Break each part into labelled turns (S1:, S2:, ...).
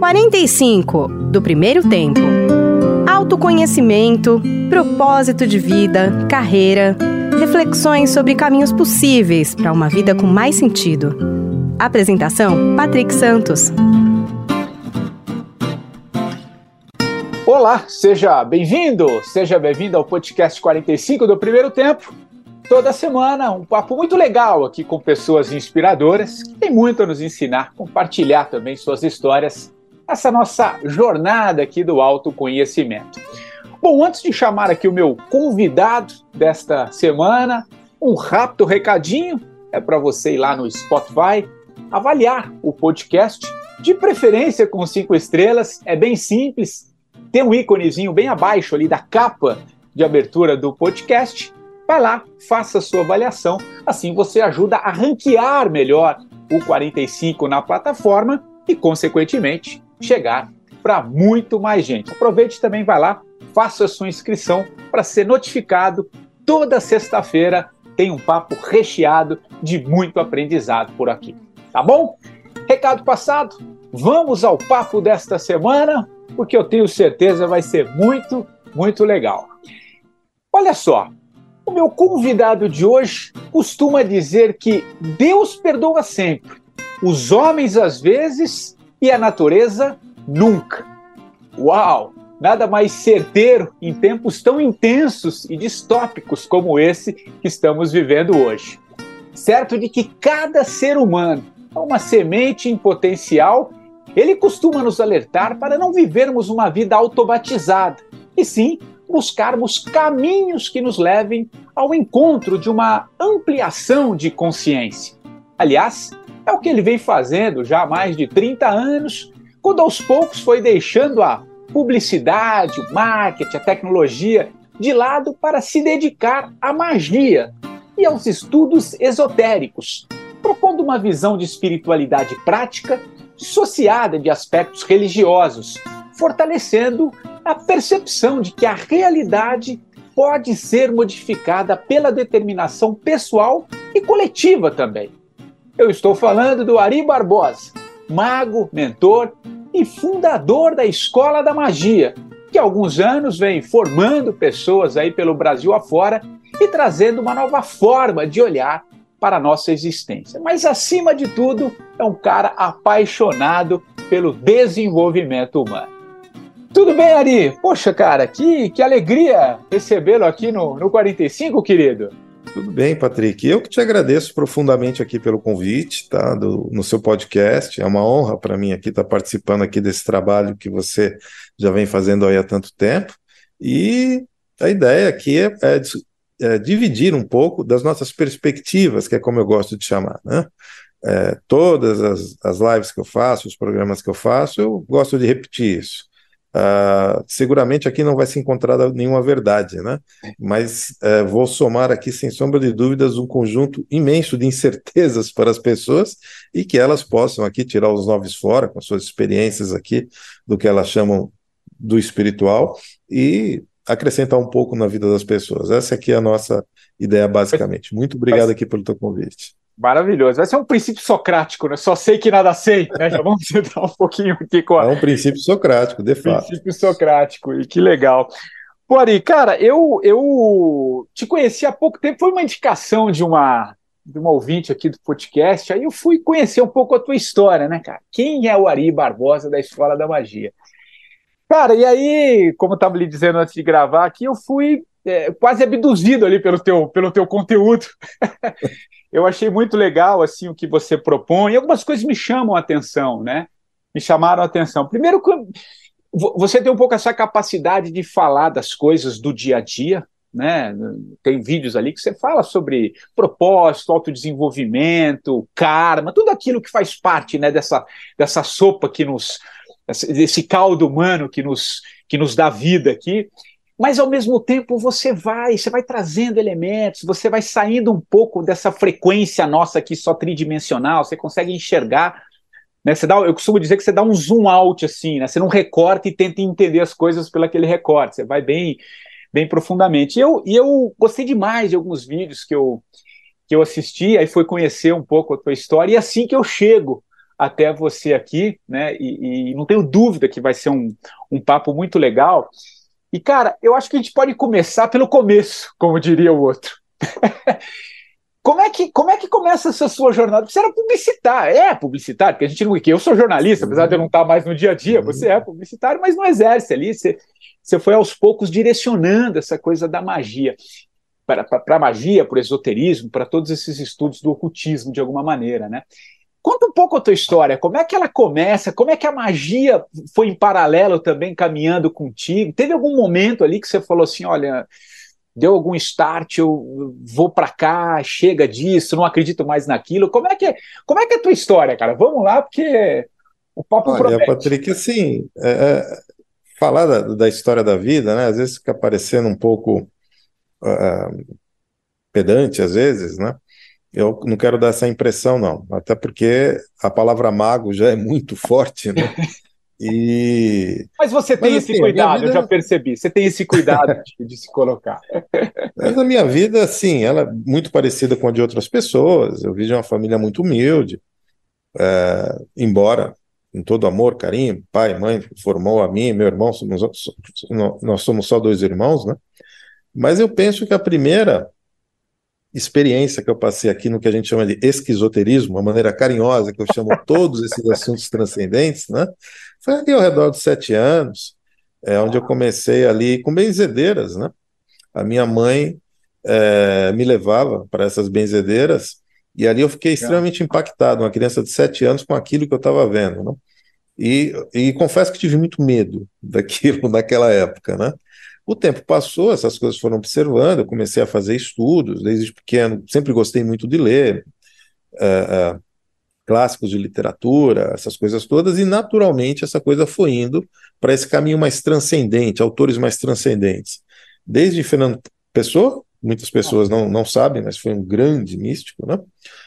S1: 45 do primeiro tempo. Autoconhecimento, propósito de vida, carreira, reflexões sobre caminhos possíveis para uma vida com mais sentido. Apresentação: Patrick Santos.
S2: Olá, seja bem-vindo, seja bem-vindo ao podcast 45 do primeiro tempo. Toda semana, um papo muito legal aqui com pessoas inspiradoras que têm muito a nos ensinar, compartilhar também suas histórias essa nossa jornada aqui do autoconhecimento. Bom, antes de chamar aqui o meu convidado desta semana, um rápido recadinho é para você ir lá no Spotify, avaliar o podcast, de preferência com cinco estrelas, é bem simples, tem um íconezinho bem abaixo ali da capa de abertura do podcast. Vai lá, faça a sua avaliação, assim você ajuda a ranquear melhor o 45 na plataforma e, consequentemente, chegar para muito mais gente. Aproveite também, vai lá, faça a sua inscrição para ser notificado. Toda sexta-feira tem um papo recheado de muito aprendizado por aqui. Tá bom? Recado passado, vamos ao papo desta semana, porque eu tenho certeza vai ser muito, muito legal. Olha só, o meu convidado de hoje costuma dizer que Deus perdoa sempre, os homens às vezes e a natureza nunca. Uau! Nada mais certeiro em tempos tão intensos e distópicos como esse que estamos vivendo hoje. Certo de que cada ser humano é uma semente em potencial, ele costuma nos alertar para não vivermos uma vida automatizada, e sim buscarmos caminhos que nos levem ao encontro de uma ampliação de consciência. Aliás, é o que ele vem fazendo já há mais de 30 anos, quando aos poucos foi deixando a publicidade, o marketing, a tecnologia de lado para se dedicar à magia e aos estudos esotéricos, propondo uma visão de espiritualidade prática dissociada de aspectos religiosos, fortalecendo a percepção de que a realidade pode ser modificada pela determinação pessoal e coletiva também. Eu estou falando do Ari Barbosa, mago, mentor e fundador da Escola da Magia, que há alguns anos vem formando pessoas aí pelo Brasil afora e trazendo uma nova forma de olhar para a nossa existência. Mas, acima de tudo, é um cara apaixonado pelo desenvolvimento humano. Tudo bem, Ari? Poxa, cara, que, que alegria recebê-lo aqui no, no 45, querido.
S3: Tudo bem, Patrick. Eu que te agradeço profundamente aqui pelo convite, tá? Do, no seu podcast. É uma honra para mim aqui estar tá participando aqui desse trabalho que você já vem fazendo aí há tanto tempo. E a ideia aqui é, é, é dividir um pouco das nossas perspectivas, que é como eu gosto de chamar, né? É, todas as, as lives que eu faço, os programas que eu faço, eu gosto de repetir isso. Uh, seguramente aqui não vai se encontrar nenhuma verdade, né? Mas uh, vou somar aqui, sem sombra de dúvidas, um conjunto imenso de incertezas para as pessoas e que elas possam aqui tirar os noves fora com suas experiências aqui do que elas chamam do espiritual e acrescentar um pouco na vida das pessoas. Essa aqui é a nossa ideia, basicamente. Muito obrigado aqui pelo teu convite.
S2: Maravilhoso. Vai ser um princípio socrático, né? Só sei que nada sei, né? Já vamos entrar um pouquinho aqui com a...
S3: É um princípio socrático, de fato.
S2: Princípio socrático, e que legal. Pô, Ari, cara, eu, eu te conheci há pouco tempo, foi uma indicação de uma, de uma ouvinte aqui do podcast, aí eu fui conhecer um pouco a tua história, né, cara? Quem é o Ari Barbosa da Escola da Magia? Cara, e aí, como eu estava lhe dizendo antes de gravar aqui, eu fui é, quase abduzido ali pelo teu, pelo teu conteúdo. eu achei muito legal assim o que você propõe. Algumas coisas me chamam a atenção, né? Me chamaram a atenção. Primeiro, você tem um pouco essa capacidade de falar das coisas do dia a dia, né? Tem vídeos ali que você fala sobre propósito, autodesenvolvimento, karma, tudo aquilo que faz parte, né, dessa, dessa sopa que nos desse caldo humano que nos que nos dá vida aqui mas ao mesmo tempo você vai, você vai trazendo elementos, você vai saindo um pouco dessa frequência nossa aqui só tridimensional, você consegue enxergar, né? Você dá, eu costumo dizer que você dá um zoom out assim, né? Você não recorta e tenta entender as coisas pelo aquele recorte, você vai bem bem profundamente. E eu, eu gostei demais de alguns vídeos que eu que eu assisti, aí foi conhecer um pouco a tua história e é assim que eu chego até você aqui, né? E, e, não tenho dúvida que vai ser um, um papo muito legal. E, cara, eu acho que a gente pode começar pelo começo, como diria o outro. como, é que, como é que começa essa sua jornada? Você era publicitário, é publicitário, porque a gente não. Eu sou jornalista, apesar de eu não estar mais no dia a dia, você é publicitário, mas não exerce ali. Você, você foi aos poucos direcionando essa coisa da magia para a magia, para o esoterismo, para todos esses estudos do ocultismo, de alguma maneira, né? Conta um pouco a tua história, como é que ela começa, como é que a magia foi em paralelo também caminhando contigo? Teve algum momento ali que você falou assim, olha, deu algum start, eu vou para cá, chega disso, não acredito mais naquilo. Como é que é, como é que é a tua história, cara? Vamos lá, porque o papo
S3: olha, promete. Patrick, assim, é, é, falar da, da, história da vida, né, às vezes fica parecendo um pouco uh, pedante, às vezes, né? Eu não quero dar essa impressão, não. Até porque a palavra mago já é muito forte, né? E...
S2: Mas você tem Mas, esse assim, cuidado, vida... eu já percebi. Você tem esse cuidado de, de, se colocar.
S3: Mas a minha vida, sim, ela é muito parecida com a de outras pessoas. Eu vi de uma família muito humilde. É, embora com todo amor, carinho, pai, mãe, formou a mim meu irmão, somos, nós somos só dois irmãos, né? Mas eu penso que a primeira experiência que eu passei aqui no que a gente chama de esquizoterismo, uma maneira carinhosa que eu chamo todos esses assuntos transcendentes, né? Foi ali ao redor dos sete anos, é, onde eu comecei ali com benzedeiras, né? A minha mãe é, me levava para essas benzedeiras e ali eu fiquei extremamente impactado, uma criança de sete anos, com aquilo que eu estava vendo, né? E, e confesso que tive muito medo daquilo naquela época, né? O tempo passou, essas coisas foram observando, eu comecei a fazer estudos, desde pequeno, sempre gostei muito de ler, uh, uh, clássicos de literatura, essas coisas todas, e naturalmente essa coisa foi indo para esse caminho mais transcendente, autores mais transcendentes. Desde Fernando Pessoa, muitas pessoas não, não sabem, mas foi um grande místico, né?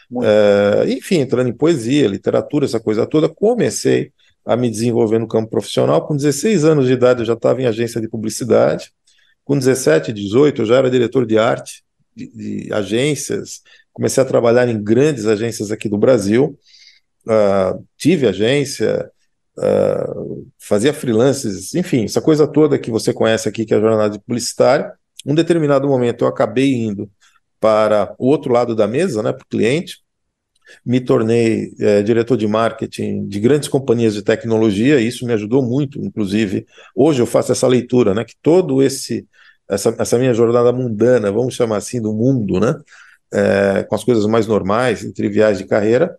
S3: Uh, enfim, entrando em poesia, literatura, essa coisa toda, comecei a me desenvolver no campo profissional. Com 16 anos de idade, eu já estava em agência de publicidade. Com 17, 18, eu já era diretor de arte de, de agências. Comecei a trabalhar em grandes agências aqui do Brasil. Uh, tive agência, uh, fazia freelances, enfim, essa coisa toda que você conhece aqui, que é a jornada de publicitário. Um determinado momento, eu acabei indo para o outro lado da mesa, né, para o cliente, me tornei é, diretor de marketing de grandes companhias de tecnologia, e isso me ajudou muito, inclusive. Hoje eu faço essa leitura, né, que todo esse essa, essa minha jornada mundana, vamos chamar assim, do mundo, né, é, com as coisas mais normais e triviais de carreira,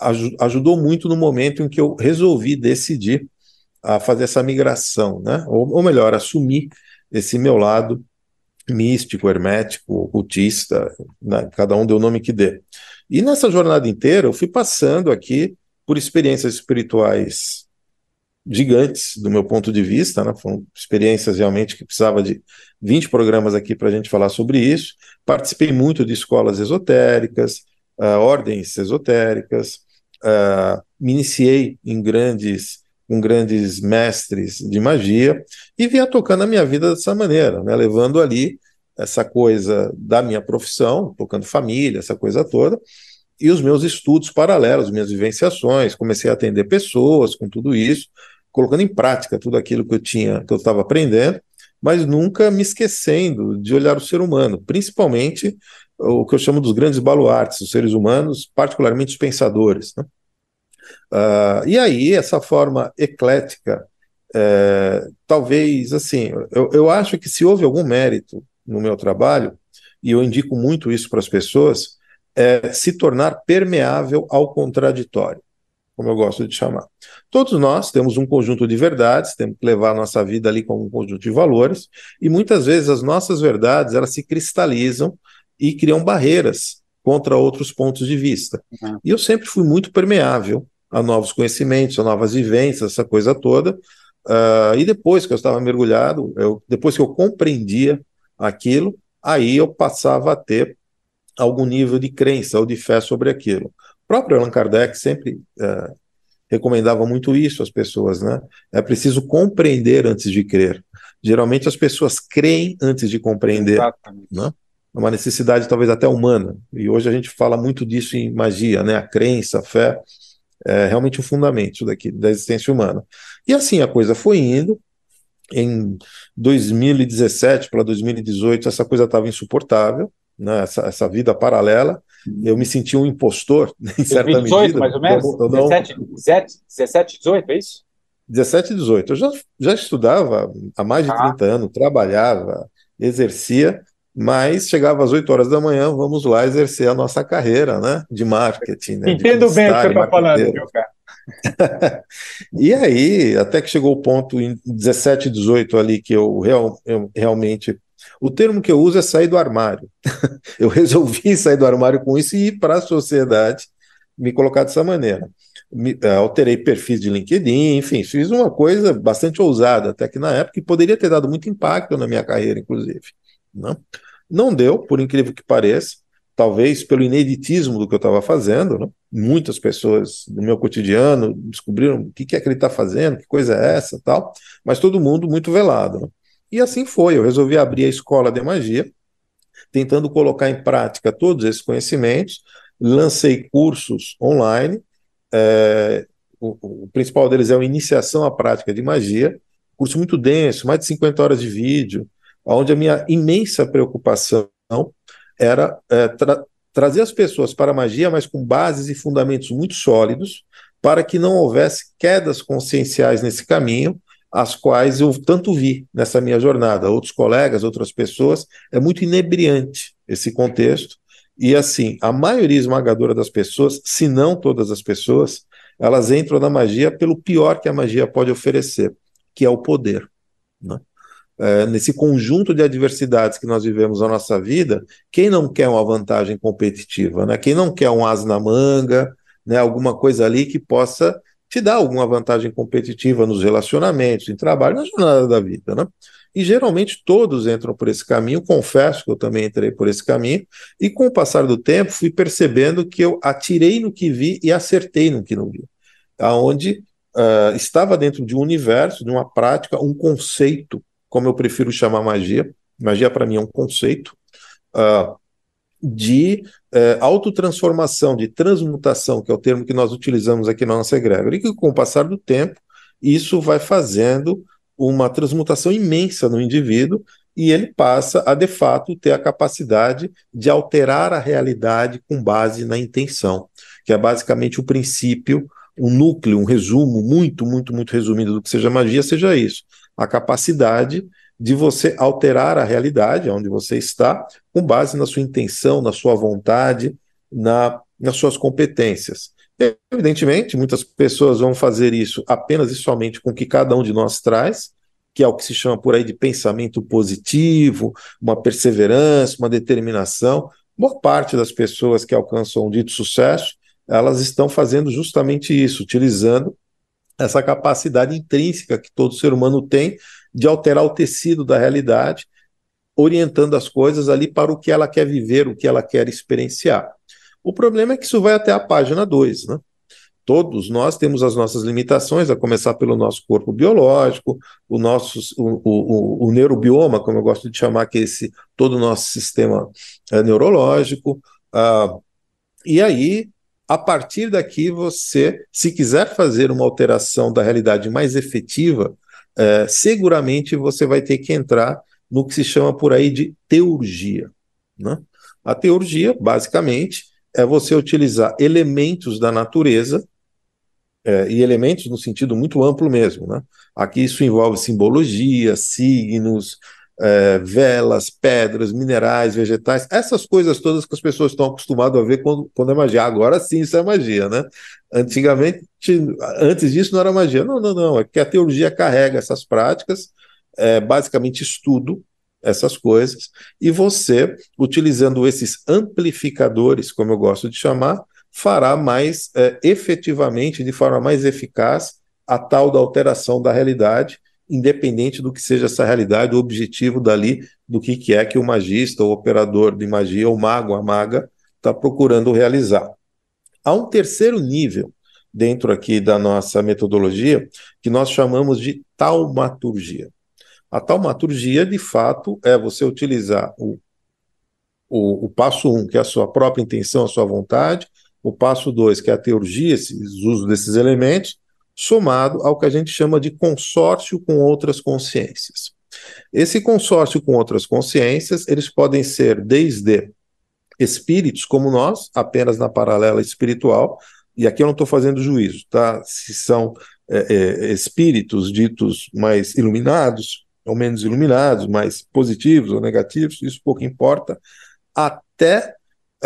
S3: aj ajudou muito no momento em que eu resolvi decidir a fazer essa migração, né, ou, ou melhor, assumir esse meu lado místico, hermético, ocultista, né, cada um deu o nome que dê. E nessa jornada inteira, eu fui passando aqui por experiências espirituais gigantes, do meu ponto de vista, né? foram experiências realmente que precisava de 20 programas aqui para a gente falar sobre isso. Participei muito de escolas esotéricas, uh, ordens esotéricas, uh, me iniciei em grandes com grandes mestres de magia e vinha tocando a minha vida dessa maneira, né? levando ali essa coisa da minha profissão, tocando família, essa coisa toda, e os meus estudos paralelos, minhas vivenciações, comecei a atender pessoas com tudo isso, colocando em prática tudo aquilo que eu tinha, que eu estava aprendendo, mas nunca me esquecendo de olhar o ser humano, principalmente o que eu chamo dos grandes baluartes, os seres humanos, particularmente os pensadores. Né? Uh, e aí, essa forma eclética, é, talvez, assim, eu, eu acho que se houve algum mérito no meu trabalho, e eu indico muito isso para as pessoas, é se tornar permeável ao contraditório, como eu gosto de chamar. Todos nós temos um conjunto de verdades, temos que levar a nossa vida ali como um conjunto de valores, e muitas vezes as nossas verdades elas se cristalizam e criam barreiras contra outros pontos de vista. Uhum. E eu sempre fui muito permeável a novos conhecimentos, a novas vivências, essa coisa toda. Uh, e depois que eu estava mergulhado, eu, depois que eu compreendia aquilo, aí eu passava a ter algum nível de crença ou de fé sobre aquilo. O próprio Allan Kardec sempre é, recomendava muito isso às pessoas, né? É preciso compreender antes de crer. Geralmente as pessoas creem antes de compreender. Exatamente. Né? É uma necessidade talvez até humana. E hoje a gente fala muito disso em magia, né? A crença, a fé. É realmente o um fundamento daqui da existência humana. E assim a coisa foi indo. Em 2017 para 2018, essa coisa estava insuportável, né? essa, essa vida paralela. Eu me senti um impostor, em certa 2018, medida.
S2: mais ou menos? Eu, eu não... 17, 17, 17, 18, é isso?
S3: 17 e 18. Eu já, já estudava há mais de ah. 30 anos, trabalhava, exercia, mas chegava às 8 horas da manhã, vamos lá exercer a nossa carreira né, de marketing. Né,
S2: Entendo bem o que você está falando, viu, cara?
S3: e aí, até que chegou o ponto em 17 e 18 ali que eu, real, eu realmente. O termo que eu uso é sair do armário. eu resolvi sair do armário com isso e ir para a sociedade me colocar dessa maneira me, uh, alterei perfis de LinkedIn, enfim, fiz uma coisa bastante ousada, até que na época, poderia ter dado muito impacto na minha carreira, inclusive. Não, né? não deu, por incrível que pareça, talvez pelo ineditismo do que eu estava fazendo, né? muitas pessoas no meu cotidiano descobriram o que, que é que ele está fazendo, que coisa é essa, tal, mas todo mundo muito velado. Né? E assim foi, eu resolvi abrir a escola de magia, tentando colocar em prática todos esses conhecimentos, lancei cursos online, é, o, o, principal deles é a Iniciação à Prática de Magia, curso muito denso, mais de 50 horas de vídeo, onde a minha imensa preocupação era é, tra trazer as pessoas para a magia, mas com bases e fundamentos muito sólidos, para que não houvesse quedas conscienciais nesse caminho, as quais eu tanto vi nessa minha jornada. Outros colegas, outras pessoas, é muito inebriante esse contexto, e assim, a maioria esmagadora das pessoas, se não todas as pessoas, elas entram na magia pelo pior que a magia pode oferecer, que é o poder. Né? É, nesse conjunto de adversidades que nós vivemos na nossa vida, quem não quer uma vantagem competitiva? Né? Quem não quer um as na manga, né? alguma coisa ali que possa te dar alguma vantagem competitiva nos relacionamentos, em trabalho, na jornada da vida. Né? E geralmente todos entram por esse caminho, confesso que eu também entrei por esse caminho, e com o passar do tempo fui percebendo que eu atirei no que vi e acertei no que não vi. Aonde uh, estava dentro de um universo, de uma prática, um conceito, como eu prefiro chamar magia. Magia para mim é um conceito. Uh, de uh, autotransformação, de transmutação, que é o termo que nós utilizamos aqui na nossa egrégora, e que com o passar do tempo, isso vai fazendo uma transmutação imensa no indivíduo e ele passa a, de fato, ter a capacidade de alterar a realidade com base na intenção, que é basicamente o princípio, um núcleo, um resumo muito, muito, muito resumido do que seja magia, seja isso. A capacidade de você alterar a realidade onde você está, com base na sua intenção, na sua vontade, na, nas suas competências. Evidentemente, muitas pessoas vão fazer isso apenas e somente com o que cada um de nós traz, que é o que se chama por aí de pensamento positivo, uma perseverança, uma determinação. Boa parte das pessoas que alcançam um dito sucesso, elas estão fazendo justamente isso, utilizando essa capacidade intrínseca que todo ser humano tem de alterar o tecido da realidade, orientando as coisas ali para o que ela quer viver, o que ela quer experienciar. O problema é que isso vai até a página 2, né? Todos nós temos as nossas limitações, a começar pelo nosso corpo biológico, o nosso o, o, o neurobioma, como eu gosto de chamar, que é esse todo o nosso sistema é, neurológico. Ah, e aí, a partir daqui, você, se quiser fazer uma alteração da realidade mais efetiva, é, seguramente você vai ter que entrar no que se chama por aí de teurgia. Né? A teurgia, basicamente, é você utilizar elementos da natureza, é, e elementos no sentido muito amplo mesmo. Né? Aqui isso envolve simbologia, signos, é, velas, pedras, minerais, vegetais, essas coisas todas que as pessoas estão acostumadas a ver quando, quando é magia. Agora sim, isso é magia, né? Antigamente, antes disso não era magia. Não, não, não. É que a teologia carrega essas práticas, é, basicamente estudo, essas coisas, e você, utilizando esses amplificadores, como eu gosto de chamar, fará mais é, efetivamente, de forma mais eficaz, a tal da alteração da realidade, independente do que seja essa realidade, o objetivo dali, do que, que é que o magista, o operador de magia, o mago, a maga, está procurando realizar. Há um terceiro nível dentro aqui da nossa metodologia que nós chamamos de taumaturgia. A taumaturgia, de fato, é você utilizar o, o, o passo um, que é a sua própria intenção, a sua vontade, o passo 2, que é a teurgia, esses uso desses elementos, somado ao que a gente chama de consórcio com outras consciências. Esse consórcio com outras consciências, eles podem ser desde espíritos como nós, apenas na paralela espiritual, e aqui eu não estou fazendo juízo, tá? Se são é, é, espíritos ditos mais iluminados ou menos iluminados, mais positivos ou negativos, isso pouco importa, até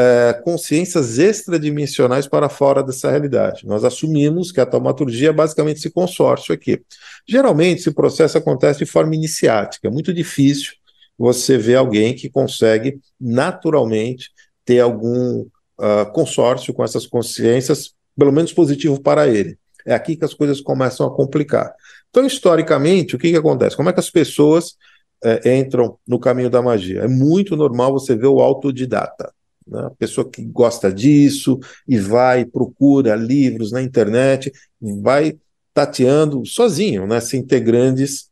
S3: é, consciências extradimensionais para fora dessa realidade. Nós assumimos que a taumaturgia é basicamente esse consórcio aqui. Geralmente, esse processo acontece de forma iniciática, é muito difícil você ver alguém que consegue naturalmente ter algum uh, consórcio com essas consciências, pelo menos positivo para ele. É aqui que as coisas começam a complicar. Então, historicamente, o que, que acontece? Como é que as pessoas é, entram no caminho da magia? É muito normal você ver o autodidata. Né? Pessoa que gosta disso e vai, procura livros na internet, vai tateando sozinho, né? sem ter grandes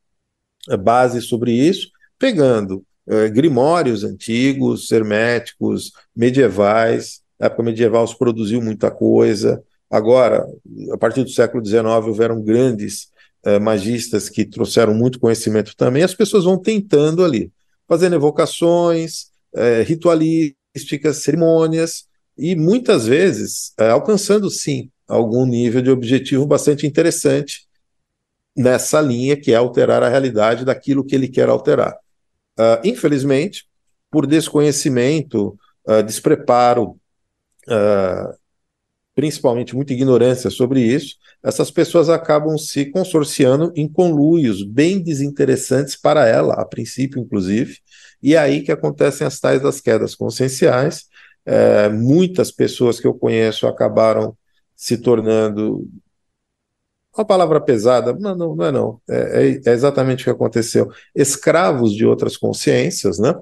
S3: é, bases sobre isso, pegando é, grimórios antigos, herméticos, medievais. Na época medieval se produziu muita coisa, Agora, a partir do século XIX, houveram grandes eh, magistas que trouxeram muito conhecimento também. As pessoas vão tentando ali, fazendo evocações, eh, ritualísticas, cerimônias, e muitas vezes eh, alcançando, sim, algum nível de objetivo bastante interessante nessa linha, que é alterar a realidade daquilo que ele quer alterar. Uh, infelizmente, por desconhecimento, uh, despreparo, uh, principalmente muita ignorância sobre isso, essas pessoas acabam se consorciando em conluios bem desinteressantes para ela, a princípio, inclusive, e é aí que acontecem as tais das quedas conscienciais. É, muitas pessoas que eu conheço acabaram se tornando uma palavra pesada, não, não, não é não, é, é, é, exatamente o que aconteceu, escravos de outras consciências, né?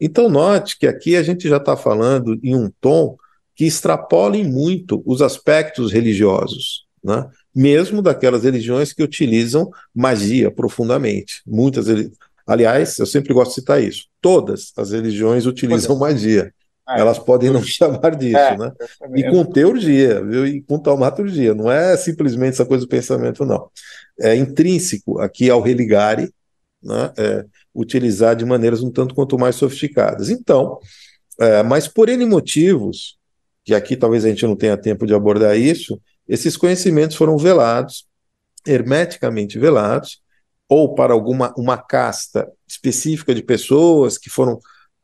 S3: Então note que aqui a gente já está falando em um tom que extrapolem muito os aspectos religiosos, né? mesmo daquelas religiões que utilizam magia profundamente. Muitas, aliás, eu sempre gosto de citar isso. Todas as religiões utilizam magia. Ah, Elas podem não chamar disso, é, né? E com teurgia, viu? E com taumaturgia. Não é simplesmente essa coisa do pensamento, não. É intrínseco aqui ao religare, né? É, utilizar de maneiras um tanto quanto mais sofisticadas. Então, é, mas por N motivos, que aqui talvez a gente não tenha tempo de abordar isso, esses conhecimentos foram velados, hermeticamente velados, ou para alguma uma casta específica de pessoas que foram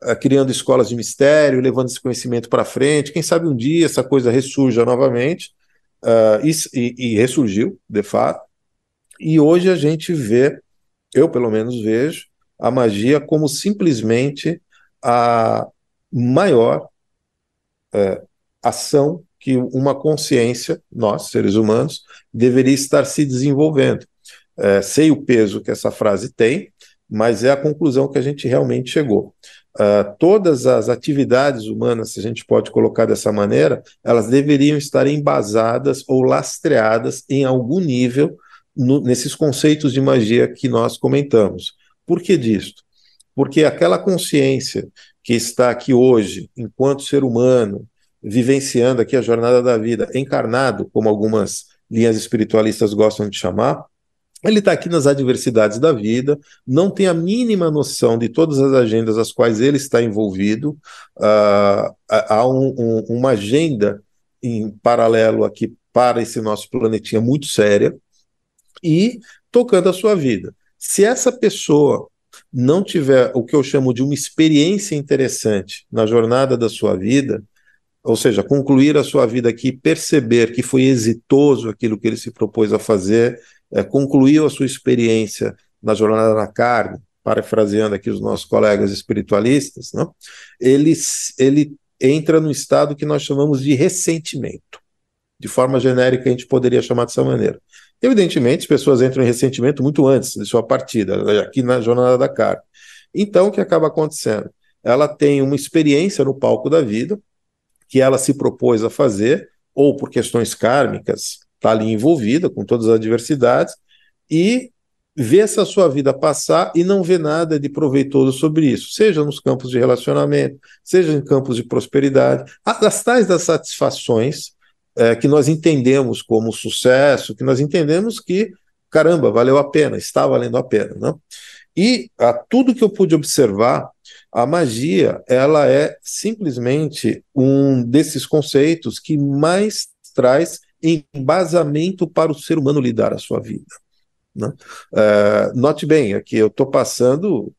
S3: uh, criando escolas de mistério, levando esse conhecimento para frente. Quem sabe um dia essa coisa ressurja novamente, uh, e, e, ressurgiu, de fato. E hoje a gente vê, eu pelo menos vejo, a magia como simplesmente a maior uh, ação que uma consciência, nós, seres humanos, deveria estar se desenvolvendo. É, sei o peso que essa frase tem, mas é a conclusão que a gente realmente chegou. Uh, todas as atividades humanas, se a gente pode colocar dessa maneira, elas deveriam estar embasadas ou lastreadas em algum nível no, nesses conceitos de magia que nós comentamos. Por que disto? Porque aquela consciência que está aqui hoje, enquanto ser humano, vivenciando aqui a jornada da vida, encarnado, como algumas linhas espiritualistas gostam de chamar, ele está aqui nas adversidades da vida, não tem a mínima noção de todas as agendas às quais ele está envolvido. Uh, há um, um, uma agenda em paralelo aqui para esse nosso planetinha muito séria e tocando a sua vida. Se essa pessoa não tiver o que eu chamo de uma experiência interessante na jornada da sua vida, ou seja, concluir a sua vida aqui, perceber que foi exitoso aquilo que ele se propôs a fazer, é, concluiu a sua experiência na jornada da carne, parafraseando aqui os nossos colegas espiritualistas, não? Ele, ele entra no estado que nós chamamos de ressentimento. De forma genérica, a gente poderia chamar dessa maneira. Evidentemente, as pessoas entram em ressentimento muito antes de sua partida, aqui na jornada da carne. Então, o que acaba acontecendo? Ela tem uma experiência no palco da vida, que ela se propôs a fazer, ou por questões kármicas, está ali envolvida com todas as adversidades, e vê essa sua vida passar e não vê nada de proveitoso sobre isso, seja nos campos de relacionamento, seja em campos de prosperidade. As tais das satisfações é, que nós entendemos como sucesso, que nós entendemos que, caramba, valeu a pena, está valendo a pena. Né? E a tudo que eu pude observar, a magia ela é simplesmente um desses conceitos que mais traz embasamento para o ser humano lidar a sua vida. Né? É, note bem, aqui eu estou passando,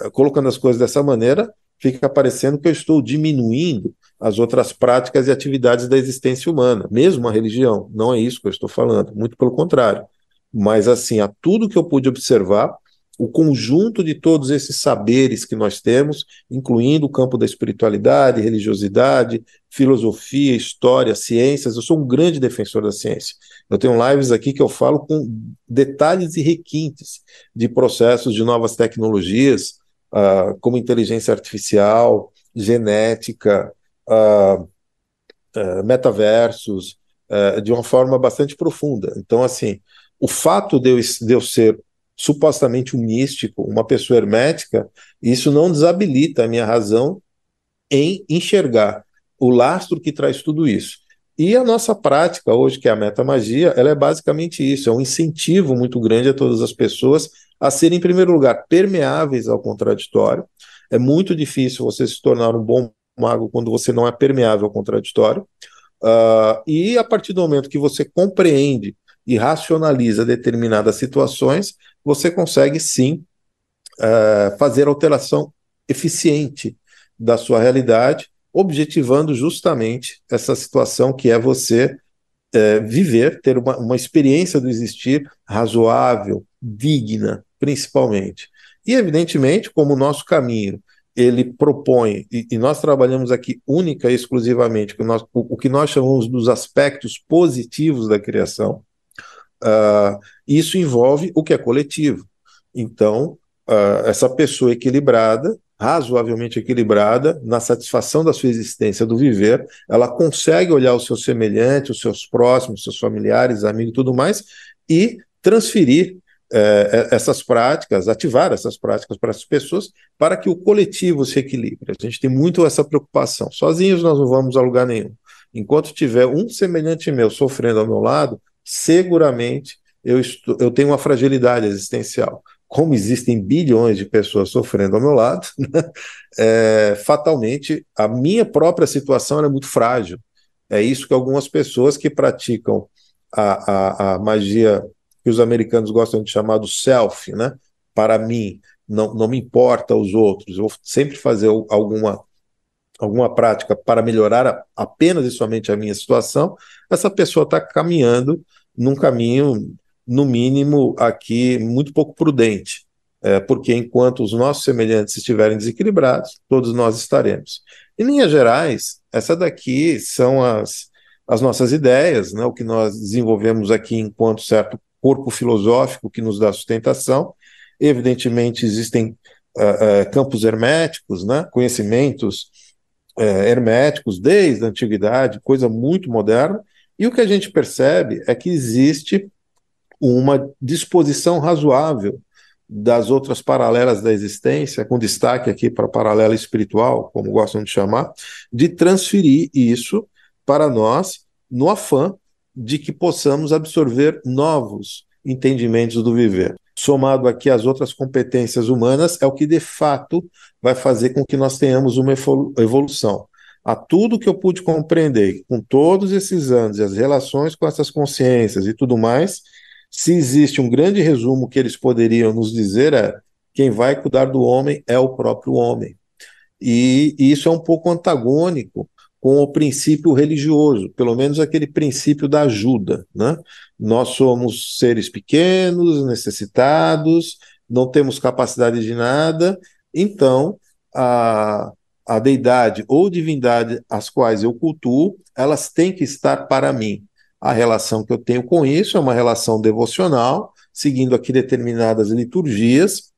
S3: é, colocando as coisas dessa maneira, fica parecendo que eu estou diminuindo as outras práticas e atividades da existência humana, mesmo a religião. Não é isso que eu estou falando, muito pelo contrário. Mas, assim, a tudo que eu pude observar, o conjunto de todos esses saberes que nós temos, incluindo o campo da espiritualidade, religiosidade, filosofia, história, ciências. Eu sou um grande defensor da ciência. Eu tenho lives aqui que eu falo com detalhes e requintes de processos de novas tecnologias, uh, como inteligência artificial, genética, uh, uh, metaversos, de uma forma bastante profunda. Então, assim, o fato de eu, de eu ser supostamente um místico, uma pessoa hermética, isso não desabilita a minha razão em enxergar o lastro que traz tudo isso. E a nossa prática hoje, que é a metamagia, ela é basicamente isso, é um incentivo muito grande a todas as pessoas a serem, em primeiro lugar, permeáveis ao contraditório. É muito difícil você se tornar um bom mago quando você não é permeável ao contraditório. Uh, e a partir do momento que você compreende e racionaliza determinadas situações, você consegue sim uh, fazer alteração eficiente da sua realidade, objetivando justamente essa situação que é você uh, viver, ter uma, uma experiência do existir razoável, digna, principalmente. E, evidentemente, como o nosso caminho ele propõe, e, e, nós trabalhamos aqui única e exclusivamente com nós, o, o, que nós chamamos dos aspectos positivos da criação, uh, isso envolve o que é coletivo. Então, uh, essa pessoa equilibrada, razoavelmente equilibrada, na satisfação da sua existência do viver, ela consegue olhar o seu semelhante, os seus próximos, os seus familiares, amigos e tudo mais, e transferir eh, essas práticas, ativar essas práticas para as pessoas, para que o coletivo se equilibre. A gente tem muito essa preocupação. Sozinhos nós não vamos a lugar nenhum. Enquanto tiver um semelhante meu sofrendo ao meu lado, seguramente eu, estou, eu tenho uma fragilidade existencial. Como existem bilhões de pessoas sofrendo ao meu lado, né, é, fatalmente a minha própria situação é muito frágil. É isso que algumas pessoas que praticam a, a, a magia que os americanos gostam de chamar do self, né? Para mim, não, não me importa os outros, eu vou sempre fazer alguma alguma prática para melhorar apenas e somente a minha situação, essa pessoa está caminhando num caminho, no mínimo, aqui muito pouco prudente. É, porque enquanto os nossos semelhantes estiverem desequilibrados, todos nós estaremos. Em linhas gerais, essa daqui são as, as nossas ideias, né, o que nós desenvolvemos aqui enquanto certo corpo filosófico que nos dá sustentação. Evidentemente, existem uh, uh, campos herméticos, né, conhecimentos é, herméticos desde a antiguidade, coisa muito moderna, e o que a gente percebe é que existe uma disposição razoável das outras paralelas da existência, com destaque aqui para a paralela espiritual, como gostam de chamar, de transferir isso para nós no afã de que possamos absorver novos entendimentos do viver somado aqui às outras competências humanas, é o que de fato vai fazer com que nós tenhamos uma evolução. A tudo que eu pude compreender com todos esses anos e as relações com essas consciências e tudo mais, se existe um grande resumo que eles poderiam nos dizer é quem vai cuidar do homem é o próprio homem. E, e isso é um pouco antagônico com o princípio religioso, pelo menos aquele princípio da ajuda. Né? Nós somos seres pequenos, necessitados, não temos capacidade de nada, então a, a deidade ou divindade as quais eu cultuo, elas têm que estar para mim. A relação que eu tenho com isso é uma relação devocional, seguindo aqui determinadas liturgias,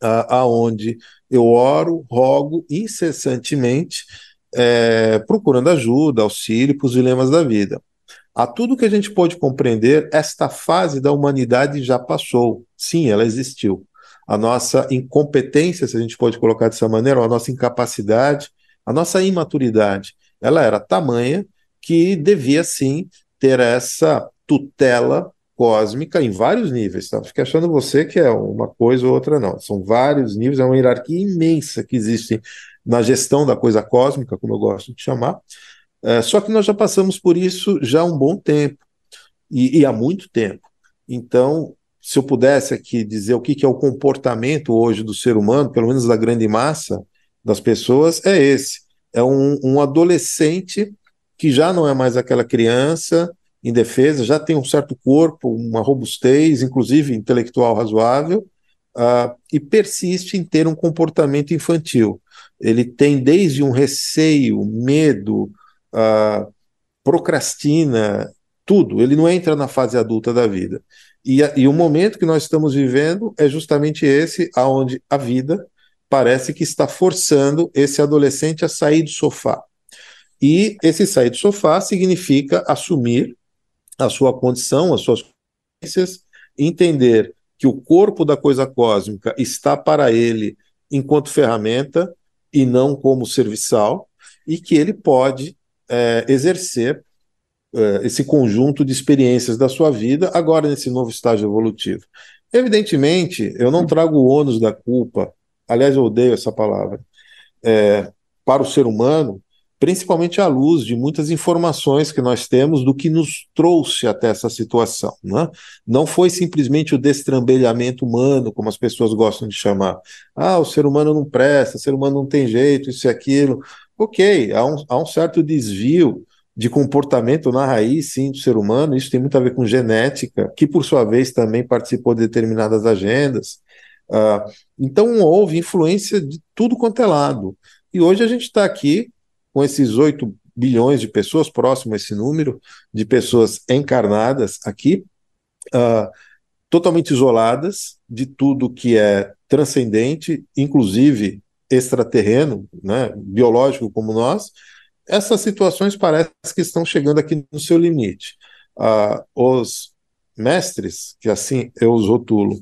S3: aonde eu oro, rogo incessantemente é, procurando ajuda, auxílio para os dilemas da vida. A tudo que a gente pode compreender, esta fase da humanidade já passou. Sim, ela existiu. A nossa incompetência, se a gente pode colocar dessa maneira, a nossa incapacidade, a nossa imaturidade, ela era tamanha que devia sim ter essa tutela cósmica em vários níveis, tá? Fica achando você que é uma coisa ou outra, não. São vários níveis, é uma hierarquia imensa que existe na gestão da coisa cósmica, como eu gosto de chamar. É, só que nós já passamos por isso já há um bom tempo, e, e há muito tempo. Então, se eu pudesse aqui dizer o que, que é o comportamento hoje do ser humano, pelo menos da grande massa das pessoas, é esse. É um, um adolescente que já não é mais aquela criança indefesa, já tem um certo corpo, uma robustez, inclusive intelectual razoável, uh, e persiste em ter um comportamento infantil. Ele tem desde um receio, medo, uh, procrastina, tudo. Ele não entra na fase adulta da vida. E, e o momento que nós estamos vivendo é justamente esse, aonde a vida parece que está forçando esse adolescente a sair do sofá. E esse sair do sofá significa assumir a sua condição, as suas consciências, entender que o corpo da coisa cósmica está para ele enquanto ferramenta e não como serviçal, e que ele pode é, exercer é, esse conjunto de experiências da sua vida agora nesse novo estágio evolutivo. Evidentemente, eu não trago o ônus da culpa, aliás, eu odeio essa palavra, é, para o ser humano, principalmente à luz de muitas informações que nós temos do que nos trouxe até essa situação. Né? Não foi simplesmente o destrambelhamento humano, como as pessoas gostam de chamar. Ah, o ser humano não presta, o ser humano não tem jeito, isso e aquilo. Ok, há um, há um certo desvio de comportamento na raiz, sim, do ser humano, isso tem muito a ver com genética, que por sua vez também participou de determinadas agendas. Uh, então houve influência de tudo quanto é lado. E hoje a gente está aqui com esses 8 bilhões de pessoas, próximo a esse número de pessoas encarnadas aqui, uh, totalmente isoladas de tudo que é transcendente, inclusive extraterreno, né, biológico como nós, essas situações parecem que estão chegando aqui no seu limite. Uh, os mestres, que assim eu os rotulo,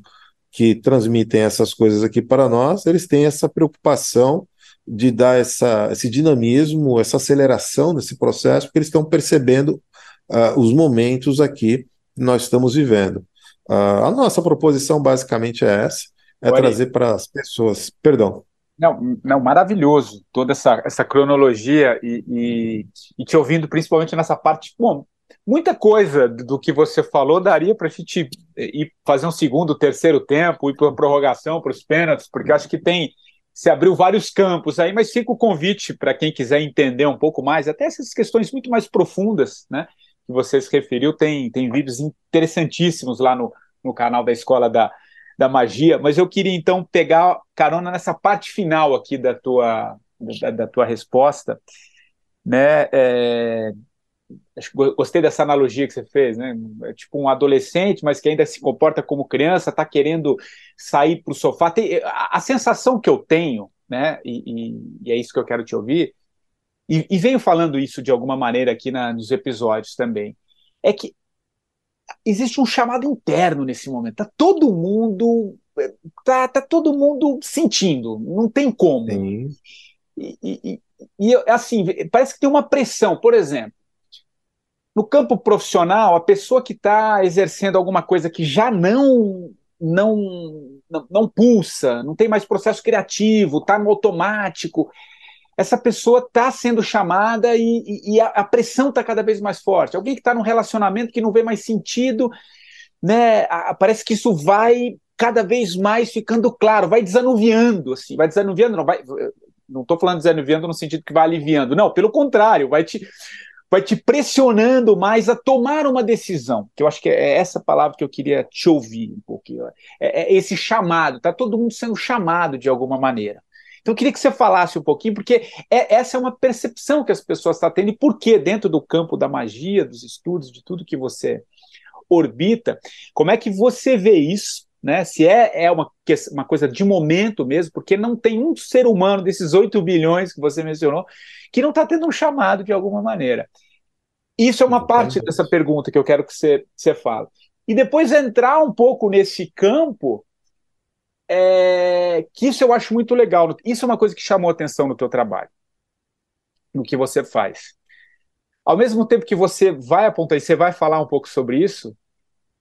S3: que transmitem essas coisas aqui para nós, eles têm essa preocupação de dar essa, esse dinamismo, essa aceleração desse processo, porque eles estão percebendo uh, os momentos aqui que nós estamos vivendo. Uh, a nossa proposição basicamente é essa, é trazer para as pessoas. Perdão.
S2: Não, não, maravilhoso toda essa, essa cronologia e, e, e te ouvindo principalmente nessa parte. Bom, muita coisa do que você falou daria para a gente ir fazer um segundo, terceiro tempo, ir para prorrogação, para os pênaltis, porque acho que tem se abriu vários campos aí, mas fica o convite para quem quiser entender um pouco mais, até essas questões muito mais profundas, né? Que você se referiu, tem, tem vídeos interessantíssimos lá no, no canal da Escola da, da Magia, mas eu queria então pegar carona nessa parte final aqui da tua, da, da tua resposta, né? É, gostei dessa analogia que você fez, né? É tipo um adolescente, mas que ainda se comporta como criança, está querendo sair para o sofá. Tem, a, a, sensação que eu tenho, né? E, e, e, é isso que eu quero te ouvir. E, e venho falando isso de alguma maneira aqui na, nos episódios também. É que existe um chamado interno nesse momento. Tá todo mundo tá, tá todo mundo sentindo, não tem como. E, e, e, assim, parece que tem uma pressão, por exemplo, no campo profissional, a pessoa que está exercendo alguma coisa que já não, não, não, pulsa, não tem mais processo criativo, está no automático, essa pessoa está sendo chamada e, e, e a, a, pressão está cada vez mais forte. Alguém que está num relacionamento que não vê mais sentido, né? A, parece que isso vai cada vez mais ficando claro, vai desanuviando, assim, vai desanuviando, não vai. Não estou falando desanuviando no sentido que vai aliviando, não, pelo contrário, vai te vai te pressionando mais a tomar uma decisão, que eu acho que é essa palavra que eu queria te ouvir um pouquinho. É, é esse chamado, está todo mundo sendo chamado de alguma maneira. Então eu queria que você falasse um pouquinho, porque é, essa é uma percepção que as pessoas estão tendo, e por que dentro do campo da magia, dos estudos, de tudo que você orbita, como é que você vê isso? Né, se é, é uma, uma coisa de momento mesmo, porque não tem um ser humano desses 8 bilhões que você mencionou que não está tendo um chamado de alguma maneira. Isso é uma parte dessa pergunta que eu quero que você, você fale. E depois entrar um pouco nesse campo, é, que isso eu acho muito legal. Isso é uma coisa que chamou atenção no teu trabalho, no que você faz. ao mesmo tempo que você vai apontar e você vai falar um pouco sobre isso,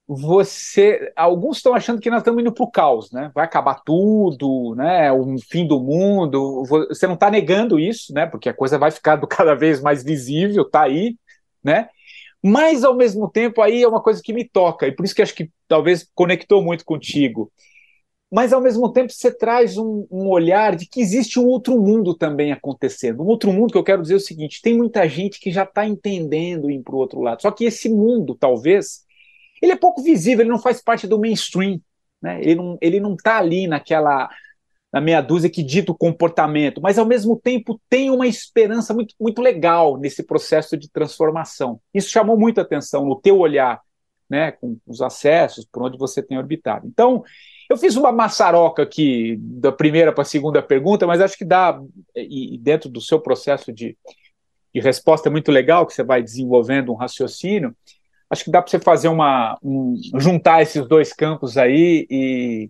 S2: você, alguns estão achando que nós estamos indo para o caos, né? Vai acabar tudo, né? O fim do mundo. Você não está negando isso, né? Porque a coisa vai ficando cada vez mais visível, tá aí, né? Mas ao mesmo tempo aí é uma coisa que me toca e por isso que acho que talvez conectou muito contigo mas ao mesmo tempo você traz um, um, olhar de que existe um outro mundo também acontecendo. Um outro mundo que eu quero dizer o seguinte: tem muita gente que já está entendendo ir para o outro lado. Só que esse mundo, talvez, ele é pouco visível, ele não faz parte do mainstream. Né? Ele não ele não está ali naquela na meia dúzia que dita o comportamento, mas ao mesmo tempo tem uma esperança muito, muito legal nesse processo de transformação. Isso chamou muita atenção no teu olhar, né, com os acessos, por onde você tem orbitado. Então, eu fiz uma maçaroca aqui da primeira para a segunda pergunta, mas acho que dá, e dentro do seu processo de, de resposta muito legal, que você vai desenvolvendo um raciocínio, acho que dá para você fazer uma. Um, juntar esses dois campos aí e,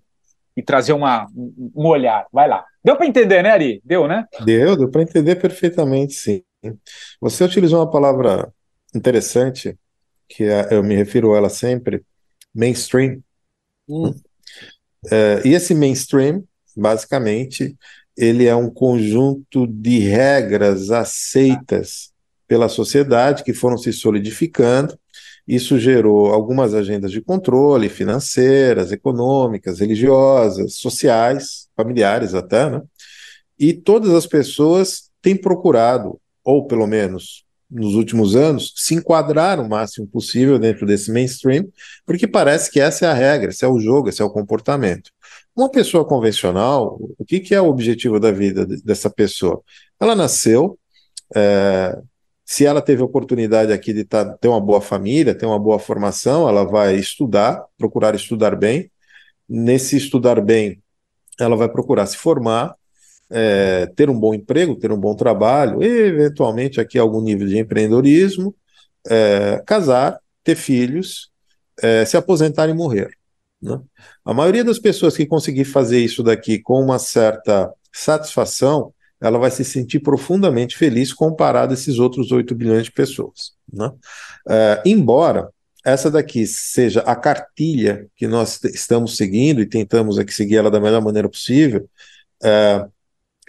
S2: e trazer uma, um, olhar. Vai lá. Deu para entender, né, Ari? Deu, né?
S3: Deu, deu para entender perfeitamente, sim. Você utilizou uma palavra interessante, que é, eu me refiro a ela sempre, mainstream. Hum. Uh, e esse mainstream, basicamente, ele é um conjunto de regras aceitas pela sociedade que foram se solidificando. Isso gerou algumas agendas de controle financeiras, econômicas, religiosas, sociais, familiares até, né? E todas as pessoas têm procurado, ou pelo menos nos últimos anos, se enquadrar o máximo possível dentro desse mainstream, porque parece que essa é a regra, esse é o jogo, esse é o comportamento. Uma pessoa convencional, o que, que é o objetivo da vida dessa pessoa? Ela nasceu, é, se ela teve a oportunidade aqui de tá, ter uma boa família, ter uma boa formação, ela vai estudar, procurar estudar bem. Nesse estudar bem, ela vai procurar se formar, é, ter um bom emprego, ter um bom trabalho, e, eventualmente aqui algum nível de empreendedorismo, é, casar, ter filhos, é, se aposentar e morrer. Né? A maioria das pessoas que conseguir fazer isso daqui com uma certa satisfação, ela vai se sentir profundamente feliz comparado a esses outros 8 bilhões de pessoas. Né? É, embora essa daqui seja a cartilha que nós estamos seguindo e tentamos aqui seguir ela da melhor maneira possível, é,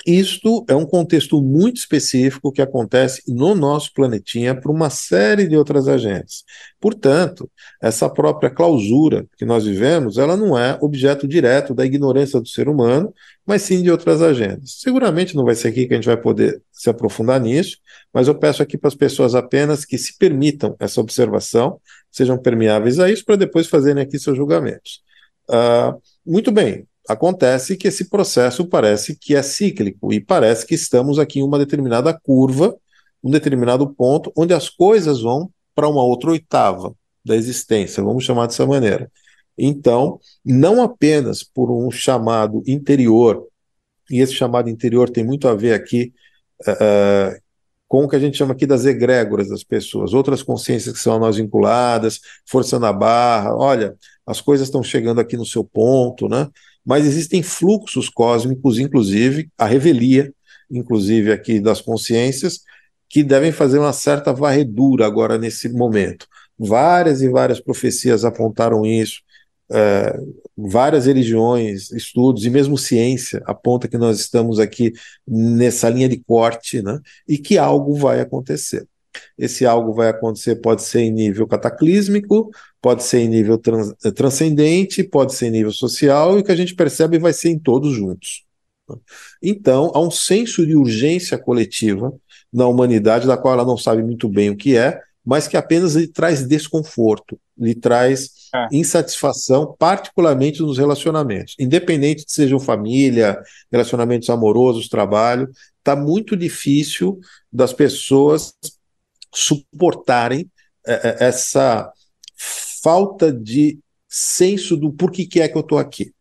S3: isto é um contexto muito específico que acontece no nosso planetinha para uma série de outras agências. Portanto, essa própria clausura que nós vivemos, ela não é objeto direto da ignorância do ser humano, mas sim de outras agendas. Seguramente não vai ser aqui que a gente vai poder se aprofundar nisso, mas eu peço aqui para as pessoas apenas que se permitam essa observação, sejam permeáveis a isso, para depois fazerem aqui seus julgamentos. Uh, muito bem, Acontece que esse processo parece que é cíclico e parece que estamos aqui em uma determinada curva, um determinado ponto, onde as coisas vão para uma outra oitava da existência, vamos chamar dessa maneira. Então, não apenas por um chamado interior, e esse chamado interior tem muito a ver aqui uh, com o que a gente chama aqui das egrégoras das pessoas, outras consciências que são a nós vinculadas, forçando a barra, olha, as coisas estão chegando aqui no seu ponto, né? Mas existem fluxos cósmicos, inclusive a revelia, inclusive aqui das consciências, que devem fazer uma certa varredura agora nesse momento. Várias e várias profecias apontaram isso, é, várias religiões, estudos e mesmo ciência aponta que nós estamos aqui nessa linha de corte, né, e que algo vai acontecer. Esse algo vai acontecer, pode ser em nível cataclísmico, pode ser em nível trans, eh, transcendente, pode ser em nível social, e o que a gente percebe vai ser em todos juntos. Então, há um senso de urgência coletiva na humanidade, da qual ela não sabe muito bem o que é, mas que apenas lhe traz desconforto, lhe traz é. insatisfação, particularmente nos relacionamentos. Independente de sejam família, relacionamentos amorosos, trabalho, está muito difícil das pessoas suportarem é, é, essa falta de senso do porquê que é que eu estou aqui.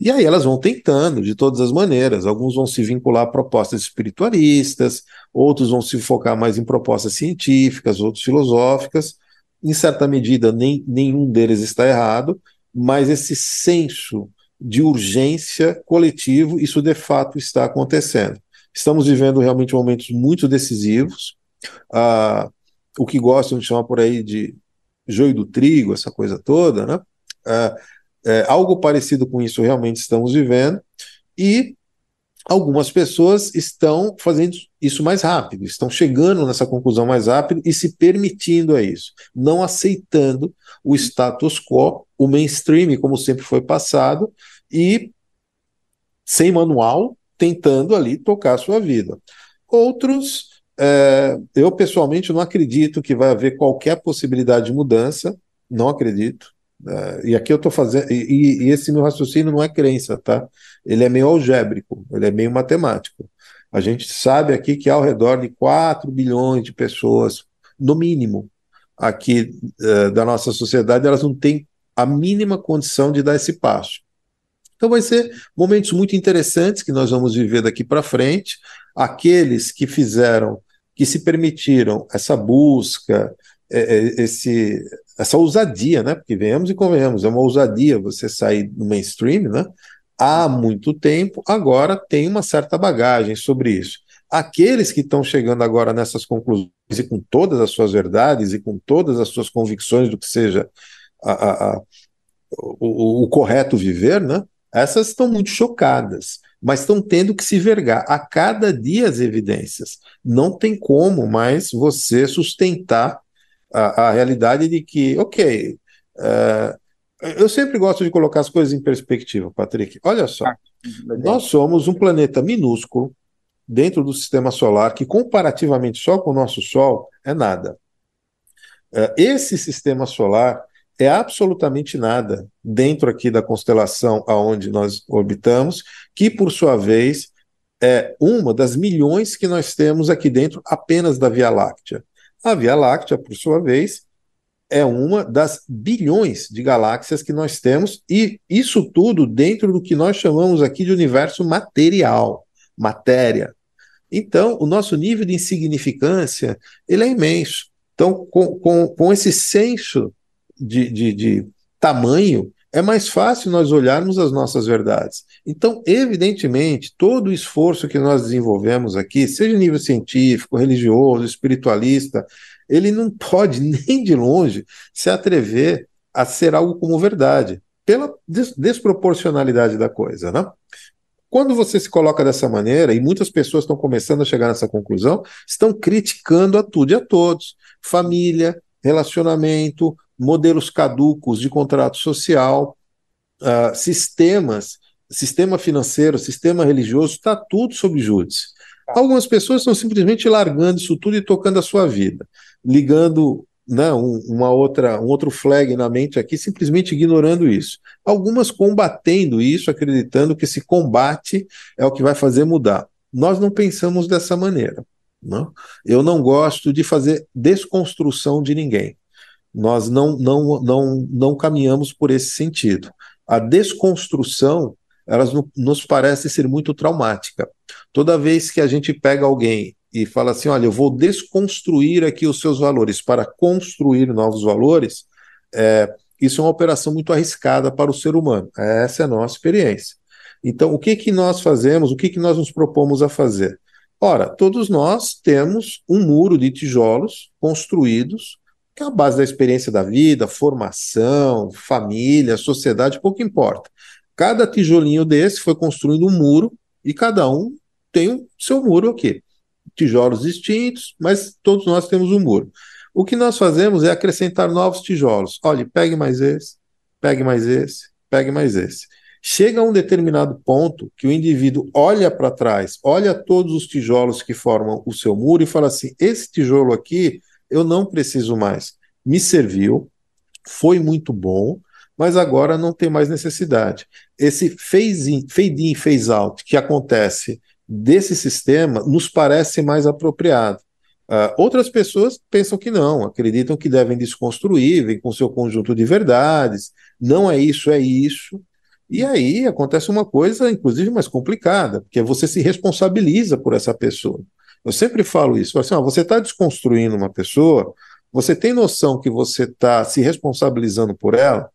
S3: E aí elas vão tentando de todas as maneiras. Alguns vão se vincular a propostas espiritualistas, outros vão se focar mais em propostas científicas, outros filosóficas. Em certa medida, nem, nenhum deles está errado, mas esse senso de urgência coletivo, isso de fato está acontecendo. Estamos vivendo realmente momentos muito decisivos. Ah, o que gostam de chamar por aí de joio do trigo, essa coisa toda, né? É, é, algo parecido com isso realmente estamos vivendo, e algumas pessoas estão fazendo isso mais rápido, estão chegando nessa conclusão mais rápido e se permitindo a isso, não aceitando o status quo, o mainstream, como sempre foi passado, e sem manual, tentando ali tocar a sua vida. Outros, é, eu pessoalmente não acredito que vai haver qualquer possibilidade de mudança, não acredito. É, e aqui eu estou fazendo. E, e, esse meu raciocínio não é crença, tá? Ele é meio algébrico, ele é meio matemático. A gente sabe aqui que ao redor de 4 bilhões de pessoas, no mínimo, aqui é, da nossa sociedade, elas não têm a mínima condição de dar esse passo. Então, vai ser momentos muito interessantes que nós vamos viver daqui para frente. Aqueles que fizeram, que se permitiram essa busca, é, é, esse, essa ousadia, né? Porque venhamos e convenhamos, é uma ousadia você sair do mainstream, né? Há muito tempo, agora tem uma certa bagagem sobre isso. Aqueles que estão chegando agora nessas conclusões e com todas as suas verdades e com todas as suas convicções do que seja a, a, a, o, o, correto viver, né? Essas estão muito chocadas, mas estão tendo que se vergar a cada dia as evidências. Não tem como mais você sustentar a, a realidade de que, ok, uh, eu sempre gosto de colocar as coisas em perspectiva, Patrick. Olha só, ah, nós somos um planeta minúsculo dentro do sistema solar que, comparativamente só com o nosso Sol, é nada. Uh, esse sistema solar é absolutamente nada dentro aqui da constelação aonde nós orbitamos, que por sua vez é uma das milhões que nós temos aqui dentro apenas da Via Láctea. A Via Láctea, por sua vez, é uma das bilhões de galáxias que nós temos, e isso tudo dentro do que nós chamamos aqui de universo material, matéria. Então, o nosso nível de insignificância ele é imenso. Então, com, com, com esse senso de, de, de tamanho, é mais fácil nós olharmos as nossas verdades. Então, evidentemente, todo o esforço que nós desenvolvemos aqui, seja nível científico, religioso, espiritualista, ele não pode nem de longe se atrever a ser algo como verdade, pela des desproporcionalidade da coisa, né? Quando você se coloca dessa maneira, e muitas pessoas estão começando a chegar nessa conclusão, estão criticando a tudo e a todos. Família, relacionamento, modelos caducos de contrato social, uh, sistemas, sistema financeiro, sistema religioso, está tudo sob júdice. Tá. Algumas pessoas estão simplesmente largando isso tudo e tocando a sua vida, ligando né, um, uma outra, um outro flag na mente aqui, simplesmente ignorando isso. Algumas combatendo isso, acreditando que esse combate é o que vai fazer mudar. Nós não pensamos dessa maneira. Não? Eu não gosto de fazer desconstrução de ninguém. Nós não, não, não, não caminhamos por esse sentido. A desconstrução, elas nos parece ser muito traumática. Toda vez que a gente pega alguém e fala assim, olha, eu vou desconstruir aqui os seus valores para construir novos valores, é, isso é uma operação muito arriscada para o ser humano. Essa é a nossa experiência. Então, o que, que nós fazemos, o que, que nós nos propomos a fazer? Ora, todos nós temos um muro de tijolos construídos que é a base da experiência da vida, formação, família, sociedade, pouco importa. Cada tijolinho desse foi construindo um muro e cada um tem o seu muro aqui. Tijolos distintos, mas todos nós temos um muro. O que nós fazemos é acrescentar novos tijolos. Olhe, pegue mais esse, pegue mais esse, pegue mais esse. Chega a um determinado ponto que o indivíduo olha para trás, olha todos os tijolos que formam o seu muro e fala assim: esse tijolo aqui eu não preciso mais. Me serviu, foi muito bom, mas agora não tem mais necessidade. Esse phase in, fade in, phase out que acontece desse sistema nos parece mais apropriado. Uh, outras pessoas pensam que não, acreditam que devem desconstruir, vem com seu conjunto de verdades, não é isso, é isso. E aí acontece uma coisa, inclusive, mais complicada, porque você se responsabiliza por essa pessoa. Eu sempre falo isso. Assim, ó, você está desconstruindo uma pessoa, você tem noção que você está se responsabilizando por ela,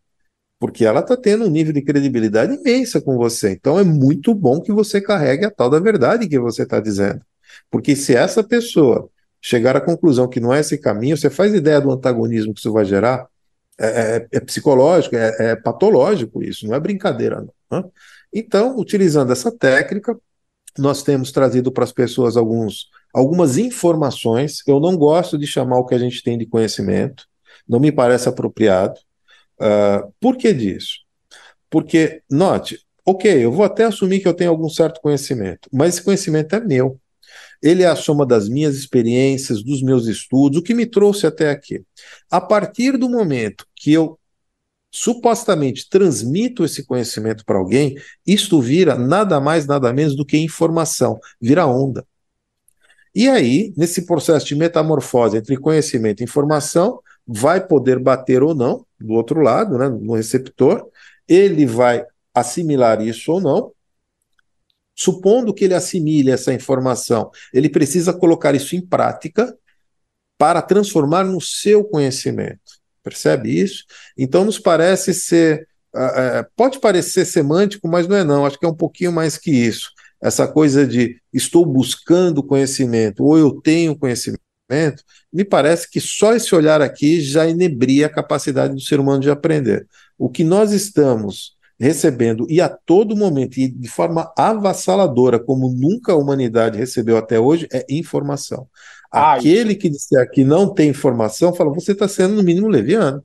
S3: porque ela está tendo um nível de credibilidade imensa com você. Então é muito bom que você carregue a tal da verdade que você está dizendo. Porque se essa pessoa chegar à conclusão que não é esse caminho, você faz ideia do antagonismo que isso vai gerar? É, é, é psicológico, é, é, patológico isso, não é brincadeira. Não, né? Então, utilizando essa técnica, nós temos trazido para as pessoas alguns, algumas informações. Eu não gosto de chamar o que a gente tem de conhecimento, não me parece apropriado. Uh, por que disso? Porque, note, ok, eu vou até assumir que eu tenho algum certo conhecimento, mas esse conhecimento é meu. Ele é a soma das minhas experiências, dos meus estudos, o que me trouxe até aqui. A partir do momento que eu supostamente transmito esse conhecimento para alguém, isto vira nada mais, nada menos do que informação, vira onda. E aí, nesse processo de metamorfose entre conhecimento e informação, vai poder bater ou não do outro lado, né, no receptor, ele vai assimilar isso ou não. Supondo que ele assimile essa informação, ele precisa colocar isso em prática para transformar no seu conhecimento. Percebe isso? Então, nos parece ser. Uh, uh, pode parecer semântico, mas não é, não. Acho que é um pouquinho mais que isso. Essa coisa de estou buscando conhecimento ou eu tenho conhecimento, me parece que só esse olhar aqui já inebria a capacidade do ser humano de aprender. O que nós estamos recebendo e a todo momento e de forma avassaladora, como nunca a humanidade recebeu até hoje, é informação. Ah, Aquele que disser que não tem informação, fala, você está sendo no mínimo leviano.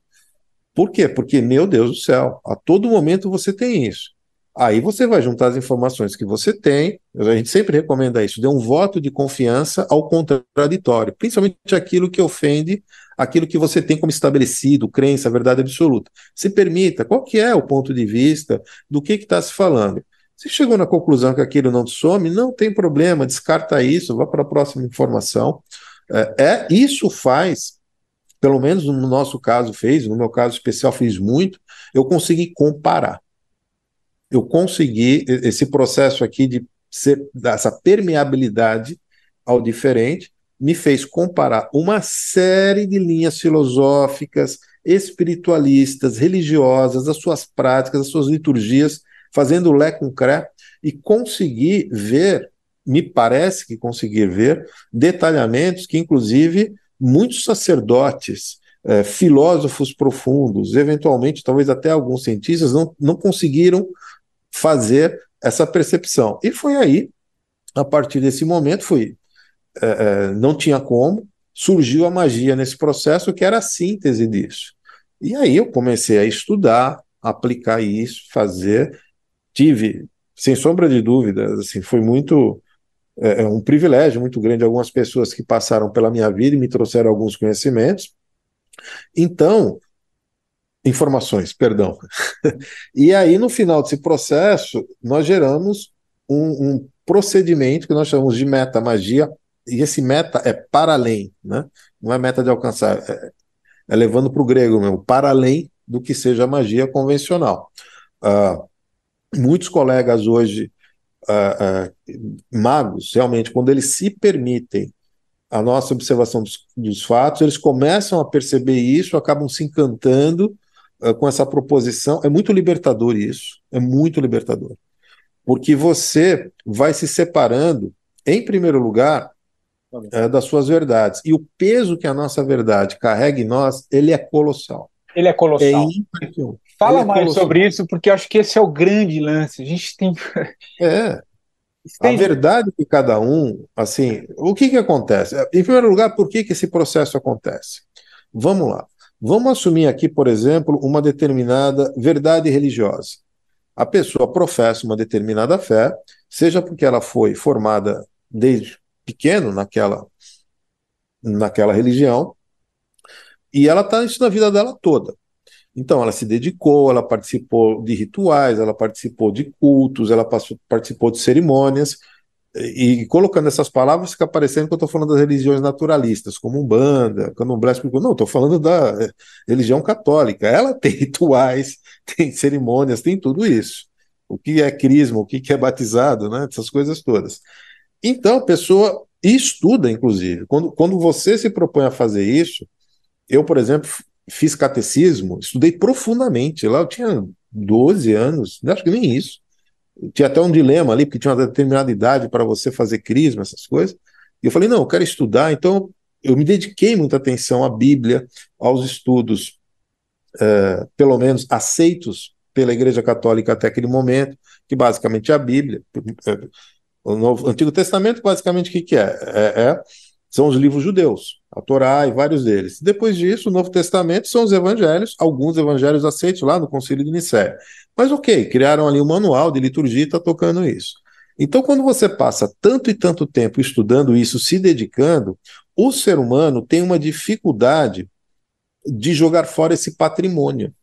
S3: Por quê? Porque, meu Deus do céu, a todo momento você tem isso. Aí você vai juntar as informações que você tem, a gente sempre recomenda isso, dê um voto de confiança ao contraditório, principalmente aquilo que ofende aquilo que você tem como estabelecido, crença, verdade absoluta. Se permita, qual que é o ponto de vista do que está se falando. Se chegou na conclusão que aquilo não te some, não tem problema, descarta isso, vá para a próxima informação. É, é, isso faz, pelo menos no nosso caso fez, no meu caso especial fiz muito, eu consegui comparar. Eu consegui esse processo aqui de ser dessa permeabilidade ao diferente me fez comparar uma série de linhas filosóficas, espiritualistas, religiosas, as suas práticas, as suas liturgias fazendo o Lé com Cré, e conseguir ver, me parece que conseguir ver, detalhamentos que, inclusive, muitos sacerdotes, eh, filósofos profundos, eventualmente, talvez até alguns cientistas, não, não conseguiram fazer essa percepção. E foi aí, a partir desse momento, foi, eh, eh, não tinha como, surgiu a magia nesse processo, que era a síntese disso. E aí eu comecei a estudar, aplicar isso, fazer, tive, sem sombra de dúvidas, assim, foi muito é, é, um privilégio muito grande algumas pessoas que passaram pela minha vida e me trouxeram alguns conhecimentos. Então, informações, perdão. e aí, no final desse processo, nós geramos um, um procedimento que nós chamamos de meta magia, e esse meta é para além, né? não é meta de alcançar, é, é levando para o grego mesmo, para além do que seja magia convencional. Uh, muitos colegas hoje, uh, uh, magos, realmente, quando eles se permitem a nossa observação dos, dos, fatos, eles começam a perceber isso, acabam se encantando com essa proposição. É muito libertador isso, é muito libertador. Porque você vai se separando, em primeiro lugar, uh, das suas verdades. E o peso que a nossa verdade carrega em nós, ele é colossal.
S2: Ele é colossal. É Fala é mais sobre isso, porque acho que esse é o grande lance. A gente tem.
S3: É. Tem... A verdade de cada um, assim, o que que acontece? Em primeiro lugar, por que que esse processo acontece? Vamos lá. Vamos assumir aqui, por exemplo, uma determinada verdade religiosa. A pessoa professa uma determinada fé, seja porque ela foi formada desde pequeno naquela, naquela religião, e ela está isso na vida dela toda. Então, ela se dedicou, ela participou de rituais, ela participou de cultos, ela passou, participou de cerimônias, e, colocando essas palavras fica parecendo que eu estou falando das religiões naturalistas, como Umbanda, Candomblé, não, estou falando da eh, religião católica. Ela tem rituais, tem cerimônias, tem tudo isso. O que é crisma, o que é batizado, né? essas coisas todas. Então, a pessoa estuda, inclusive. Quando, quando você se propõe a fazer isso, eu, por exemplo, fiz catecismo, estudei profundamente. Lá eu tinha 12 anos, acho que nem isso. Tinha até um dilema ali, porque tinha uma determinada idade para você fazer crisma, essas coisas. E eu falei, não, eu quero estudar, então eu me dediquei muita atenção à Bíblia, aos estudos, uh, pelo menos aceitos pela Igreja Católica até aquele momento, que basicamente é a Bíblia. O Novo, Antigo Testamento, basicamente, o que, que é? é? é? São os livros judeus, a Torá e vários deles. Depois disso, o Novo Testamento são os evangelhos, alguns evangelhos aceitos lá no Concílio de Nicéia. Mas ok, criaram ali um manual de liturgia e está tocando isso. Então, quando você passa tanto e tanto tempo estudando isso, se dedicando, o ser humano tem uma dificuldade de jogar fora esse patrimônio.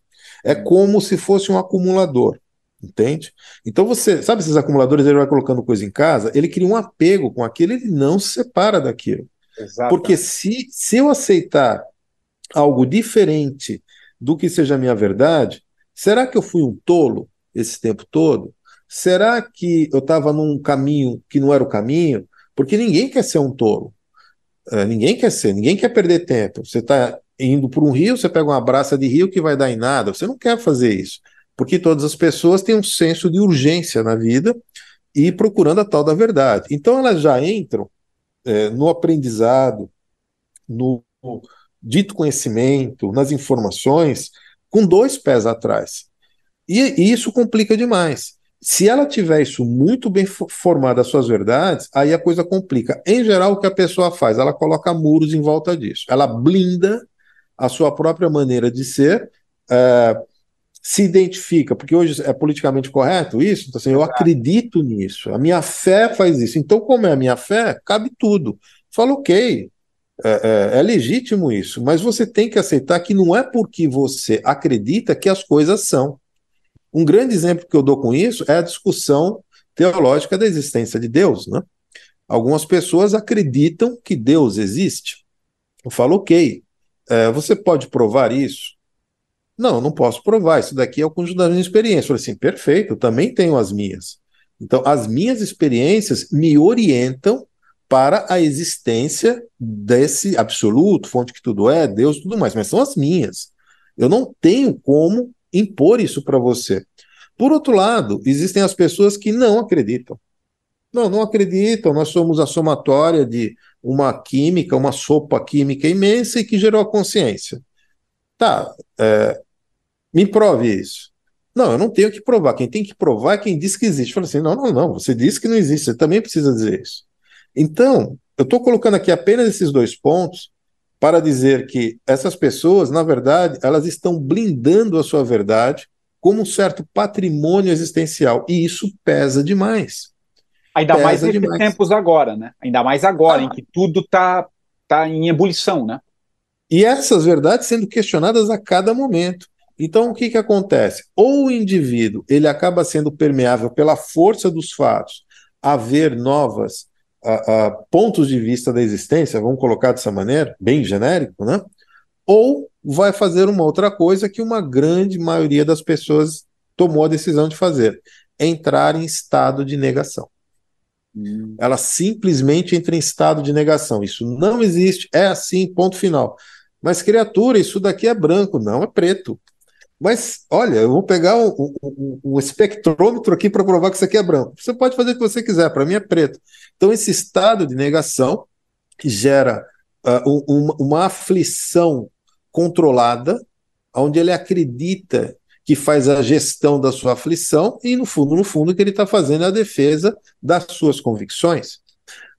S3: É como se fosse um acumulador, entende? Então você, sabe esses acumuladores, ele vai colocando coisa em casa, ele cria um apego com aquilo, ele não se separa daquilo. Exato. Porque se, se eu aceitar algo diferente do que seja a minha verdade, será que eu fui um tolo esse tempo todo? Será que eu estava num caminho que não era o caminho? Porque ninguém quer ser um tolo. É, ninguém quer ser, ninguém quer perder tempo. Você está indo por um rio, você pega uma braça de rio que vai dar em nada. Você não quer fazer isso. Porque todas as pessoas têm um senso de urgência na vida e procurando a tal da verdade. Então elas já entram é, no aprendizado, no, dito conhecimento, nas informações, com dois pés atrás. E, e isso complica demais. Se ela tiver isso muito bem formado, as suas verdades, aí a coisa complica. Em geral, o que a pessoa faz? Ela coloca muros em volta disso. Ela blinda a sua própria maneira de ser, é, se identifica, porque hoje é politicamente correto isso, então assim, eu acredito nisso, a minha fé faz isso. Então, como é a minha fé, cabe tudo. Fala, ok, é, é, é, legítimo isso, mas você tem que aceitar que não é porque você acredita que as coisas são. Um grande exemplo que eu dou com isso é a discussão teológica da existência de Deus. Né? Algumas pessoas acreditam que Deus existe. Eu falo, ok, é, você pode provar isso? Não, não posso provar. Isso daqui é o conjunto da minha experiência. Eu falei assim, perfeito, eu também tenho as minhas. Então, as minhas experiências me orientam para a existência desse absoluto, fonte que tudo é, Deus, tudo mais, mas são as minhas. Eu não tenho como impor isso para você. Por outro lado, existem as pessoas que não acreditam. Não, não acreditam. Nós somos a somatória de uma química, uma sopa química imensa e que gerou a consciência. Tá, é, me prove isso. Não, eu não tenho que provar. Quem tem que provar é quem diz que existe. Fala assim: não, não, não. Você disse que não existe. Você também precisa dizer isso. Então, eu estou colocando aqui apenas esses dois pontos para dizer que essas pessoas, na verdade, elas estão blindando a sua verdade como um certo patrimônio existencial. E isso pesa demais.
S2: Ainda pesa mais nesses tempos agora, né? Ainda mais agora, ah. em que tudo está tá em ebulição, né?
S3: E essas verdades sendo questionadas a cada momento. Então, o que, que acontece? Ou o indivíduo ele acaba sendo permeável pela força dos fatos a ver novas a, a pontos de vista da existência, vamos colocar dessa maneira, bem genérico, né? Ou vai fazer uma outra coisa que uma grande maioria das pessoas tomou a decisão de fazer: entrar em estado de negação. Hum. Ela simplesmente entra em estado de negação. Isso não existe, é assim, ponto final. Mas, criatura, isso daqui é branco, não é preto. Mas, olha, eu vou pegar o, espectrômetro aqui para provar que isso aqui é branco. Você pode fazer o que você quiser, para mim é preto. Então, esse estado de negação gera uh, um, uma aflição controlada, onde ele acredita que faz a gestão da sua aflição e, no fundo, no fundo, que ele está fazendo é a defesa das suas convicções.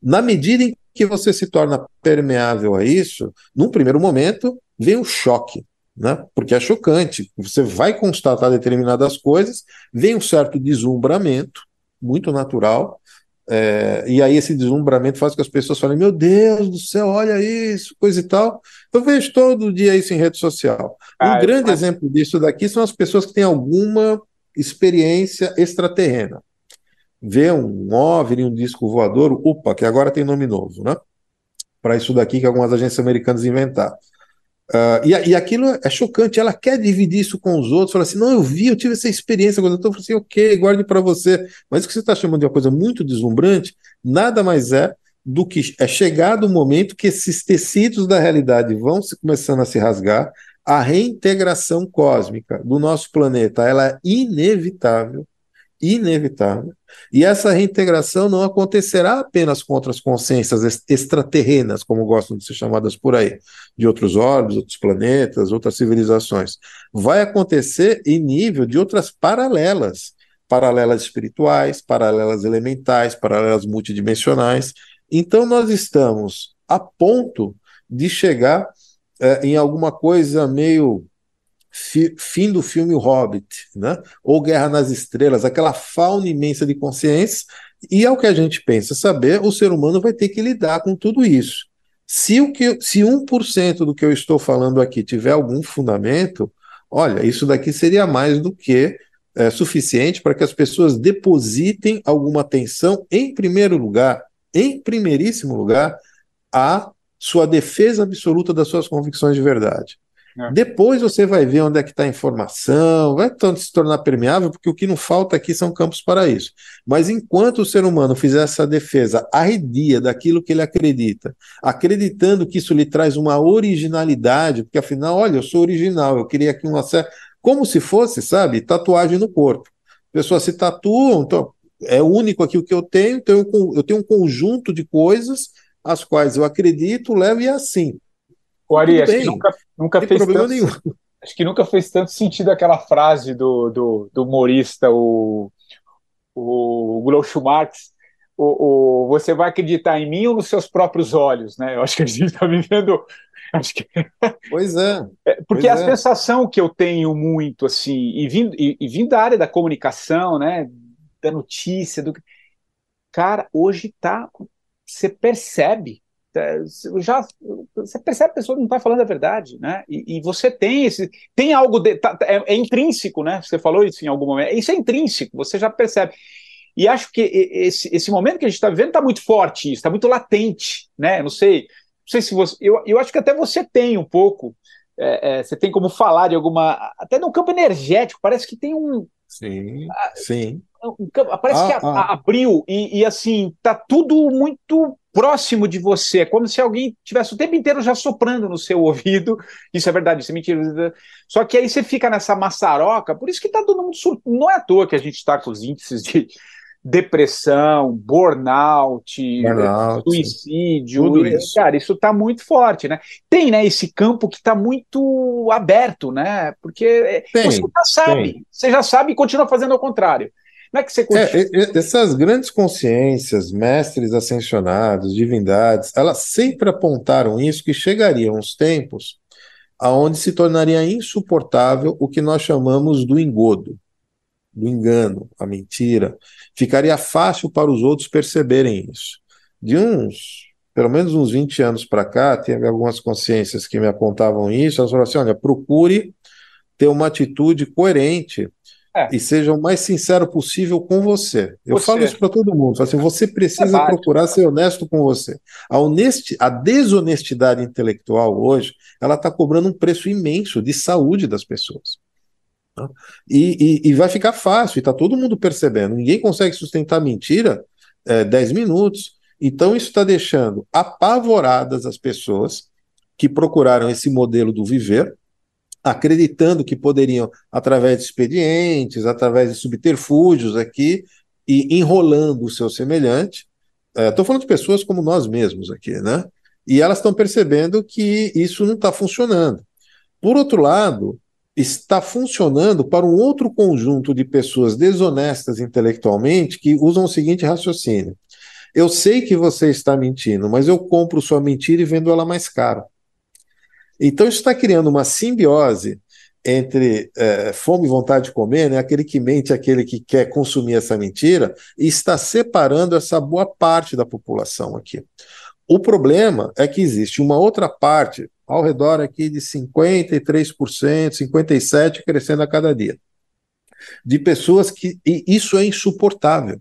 S3: Na medida em que você se torna permeável a isso, num primeiro momento, vem o choque né? porque é chocante. Você vai constatar determinadas coisas, vem um certo deslumbramento, muito natural, é, e aí esse deslumbramento faz com que as pessoas falem: Meu Deus do céu, olha isso, coisa e tal. Eu vejo todo dia isso em rede social. Ah, um grande exemplo disso daqui são as pessoas que têm alguma experiência extraterrena. Vê um OVNI, um disco voador, opa, que agora tem nome novo, né? Para isso daqui que algumas agências americanas inventaram. Uh, e, e aquilo é chocante. Ela quer dividir isso com os outros. Fala assim: não, eu vi, eu tive essa experiência. Quando eu estou assim, ok, guarde para você. Mas o que você está chamando de uma coisa muito deslumbrante nada mais é do que é chegado o momento que esses tecidos da realidade vão se começando a se rasgar. A reintegração cósmica do nosso planeta ela é inevitável, inevitável. E essa reintegração não acontecerá apenas com outras consciências extraterrenas, como gostam de ser chamadas por aí, de outros orbes, outros planetas, outras civilizações. Vai acontecer em nível de outras paralelas, paralelas espirituais, paralelas elementais, paralelas multidimensionais. Então nós estamos a ponto de chegar é, em alguma coisa meio fi, fim do filme O Hobbit, né? ou Guerra nas Estrelas, aquela fauna imensa de consciência, e é o que a gente pensa saber, o ser humano vai ter que lidar com tudo isso. Se, o que, se 1% do que eu estou falando aqui tiver algum fundamento, olha, isso daqui seria mais do que é, suficiente para que as pessoas depositem alguma atenção, em primeiro lugar, em primeiríssimo lugar, a sua defesa absoluta das suas convicções de verdade. É. Depois você vai ver onde é que está a informação, vai tanto se tornar permeável, porque o que não falta aqui são campos para isso. Mas enquanto o ser humano fizer essa defesa arredia daquilo que ele acredita, acreditando que isso lhe traz uma originalidade, porque afinal, olha, eu sou original, eu queria aqui uma certa. Como se fosse, sabe, tatuagem no corpo. Pessoas se tatuam, então, é único aqui o que eu tenho, então eu, tenho um conjunto de coisas as quais eu acredito, levo e é assim.
S2: O Ari, acho que nunca, nunca fez problema tanto, nenhum. Acho que nunca fez tanto sentido aquela frase do, do, do humorista, o, o Groucho Marx, o, o, você vai acreditar em mim ou nos seus próprios olhos, né? Eu acho que a gente está vivendo. Acho que...
S3: Pois é.
S2: é porque
S3: pois
S2: a é. sensação que eu tenho muito, assim, e vindo, e, e vindo da área da comunicação, né? Da notícia, do. Cara, hoje tá. Você percebe já você percebe que a pessoa não está falando a verdade, né? E, e, você tem esse tem algo de, tá, é, é, intrínseco, né? Você falou isso em algum momento. Isso é intrínseco, você já percebe. E acho que esse, esse momento que a gente está vivendo está muito forte, está muito latente, né? Não sei, não sei se você, eu, eu acho que até você tem um pouco, é, é, você tem como falar de alguma, até no campo energético, parece que tem um,
S3: Sim, sim.
S2: Parece ah, que ah. abriu e, e, assim, tá tudo muito próximo de você. É como se alguém tivesse o tempo inteiro já soprando no seu ouvido. Isso é verdade, isso é mentira. Só que aí você fica nessa maçaroca, por isso que tá todo mundo surto. Não é à toa que a gente está com os índices de depressão, burnout, burnout suicídio. Tudo isso. Cara, isso está muito forte, né? Tem, né, esse campo que está muito aberto, né? Porque tem, você já sabe, tem. você já sabe e continua fazendo ao contrário. Não é que você
S3: continua... é, essas grandes consciências, mestres ascensionados, divindades, elas sempre apontaram isso que chegariam uns tempos aonde se tornaria insuportável o que nós chamamos do engodo do engano, a mentira, ficaria fácil para os outros perceberem isso. De uns, pelo menos uns 20 anos para cá, tem algumas consciências que me apontavam isso, elas falaram assim, olha, procure ter uma atitude coerente é. e seja o mais sincero possível com você. Eu você. falo isso para todo mundo. Assim, você precisa é procurar ser honesto com você. A, honesti a desonestidade intelectual hoje, ela está cobrando um preço imenso de saúde das pessoas. Tá? E, e, e, vai ficar fácil, e está todo mundo percebendo. Ninguém consegue sustentar mentira é, 10 minutos. Então, isso está deixando apavoradas as pessoas que procuraram esse modelo do viver, acreditando que poderiam, através de expedientes, através de subterfúgios aqui, e enrolando o seu semelhante. Estou é, falando de pessoas como nós mesmos aqui, né? E elas estão percebendo que isso não está funcionando. Por outro lado, está funcionando para um outro conjunto de pessoas desonestas intelectualmente que usam o seguinte raciocínio: eu sei que você está mentindo, mas eu compro sua mentira e vendo ela mais caro. Então isso está criando uma simbiose entre é, fome e vontade de comer, né? aquele que mente, aquele que quer consumir essa mentira, e está separando essa boa parte da população aqui. O problema é que existe uma outra parte, ao redor aqui de 53%, 57% crescendo a cada dia, de pessoas que e isso é insuportável.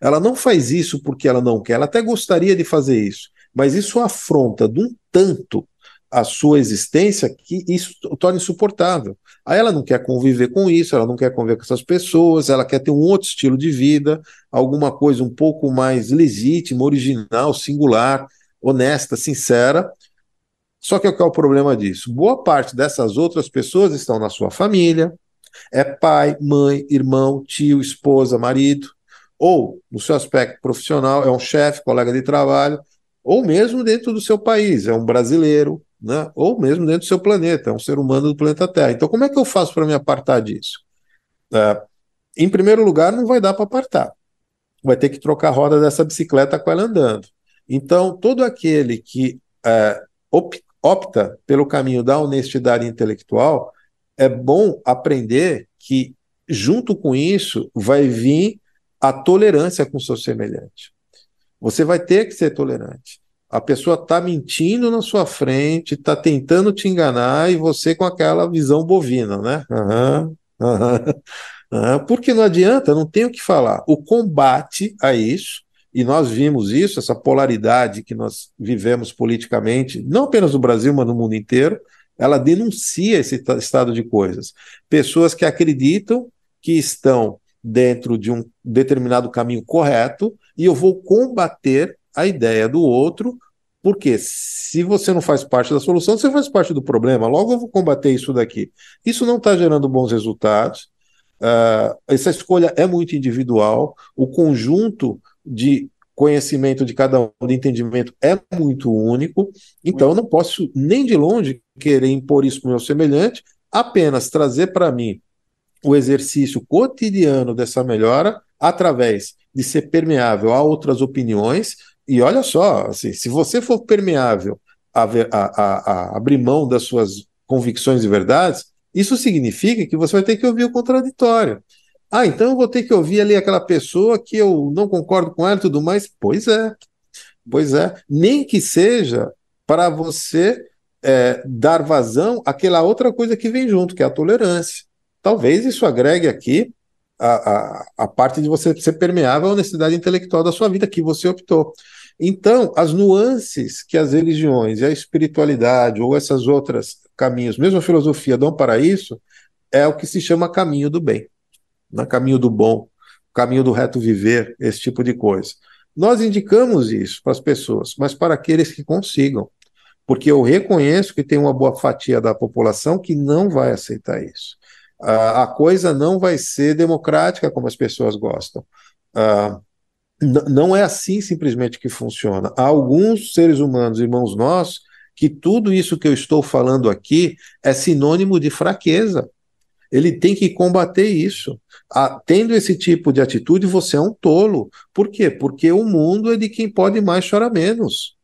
S3: Ela não faz isso porque ela não quer, ela até gostaria de fazer isso, mas isso afronta de um tanto a sua existência que isso torna insuportável. Aí ela não quer conviver com isso, ela não quer conviver com essas pessoas, ela quer ter um outro estilo de vida, alguma coisa um pouco mais legítima, original, singular, honesta, sincera. Só que qual é o problema disso? Boa parte dessas outras pessoas estão na sua família, é pai, mãe, irmão, tio, esposa, marido, ou no seu aspecto profissional, é um chefe, colega de trabalho, ou mesmo dentro do seu país, é um brasileiro, né? ou mesmo dentro do seu planeta, é um ser humano do planeta Terra. Então, como é que eu faço para me apartar disso? É, em primeiro lugar, não vai dar para apartar. Vai ter que trocar a roda dessa bicicleta com ela andando. Então, todo aquele que é, opta pelo caminho da honestidade intelectual, é bom aprender que, junto com isso, vai vir a tolerância com o seu semelhante. Você vai ter que ser tolerante. A pessoa está mentindo na sua frente, está tentando te enganar e você com aquela visão bovina, né? Uhum, uhum, Porque não adianta, não tem o que falar. O combate a isso, e nós vimos isso, essa polaridade que nós vivemos politicamente, não apenas no Brasil, mas no mundo inteiro, ela denuncia esse estado de coisas. Pessoas que acreditam que estão dentro de um determinado caminho correto e eu vou combater a ideia do outro, porque se você não faz parte da solução, você faz parte do problema. Logo eu vou combater isso daqui. Isso não está gerando bons resultados. Uh, essa escolha é muito individual. O conjunto de conhecimento de cada um, de entendimento, é muito único. Então eu não posso nem de longe querer impor isso para o meu semelhante, apenas trazer para mim o exercício cotidiano dessa melhora através de ser permeável a outras opiniões. E olha só, assim, se você for permeável a, a, a, abrir mão das suas convicções e verdades, isso significa que você vai ter que ouvir o contraditório. Ah, então eu vou ter que ouvir ali aquela pessoa que eu não concordo com ela e tudo mais. Pois é, pois é. Nem que seja para você é, dar vazão àquela outra coisa que vem junto, que é a tolerância. Talvez isso agregue aqui a, a, a parte de você ser permeável à honestidade intelectual da sua vida que você optou. Então, as nuances que as religiões e a espiritualidade ou essas outras caminhos, mesmo a filosofia, dão para isso, é o que se chama caminho do bem, né? caminho do bom, caminho do reto viver, esse tipo de coisa. Nós indicamos isso para as pessoas, mas para aqueles que consigam, porque eu reconheço que tem uma boa fatia da população que não vai aceitar isso a coisa não vai ser democrática como as pessoas gostam. Uh, não é assim simplesmente que funciona. Há alguns seres humanos, irmãos nossos, que tudo isso que eu estou falando aqui é sinônimo de fraqueza. Ele tem que combater isso. Tendo esse tipo de atitude, você é um tolo. Por quê? Porque o mundo é de quem pode mais chorar menos.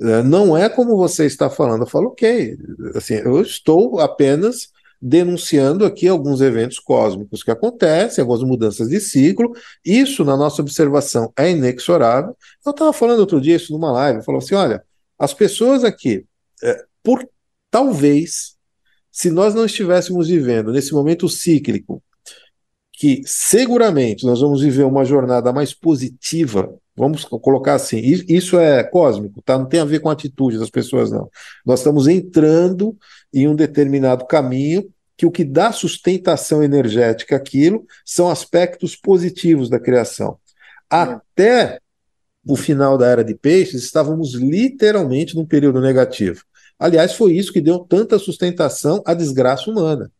S3: É, não é como você está falando. Eu falo, ok, assim, eu estou apenas denunciando aqui alguns eventos cósmicos que acontecem, algumas mudanças de ciclo. Isso, na nossa observação, é inexorável. Eu estava falando outro dia isso numa live, falou assim: olha, as pessoas aqui, é, por talvez, se nós não estivéssemos vivendo nesse momento cíclico, que seguramente nós vamos viver uma jornada mais positiva, vamos colocar assim, isso é cósmico, tá? Não tem a ver com a atitude das pessoas, não. Nós estamos entrando em um determinado caminho que o que dá sustentação energética àquilo são aspectos positivos da criação. Até o final da era de peixes, estávamos literalmente num período negativo. Aliás, foi isso que deu tanta sustentação à desgraça humana.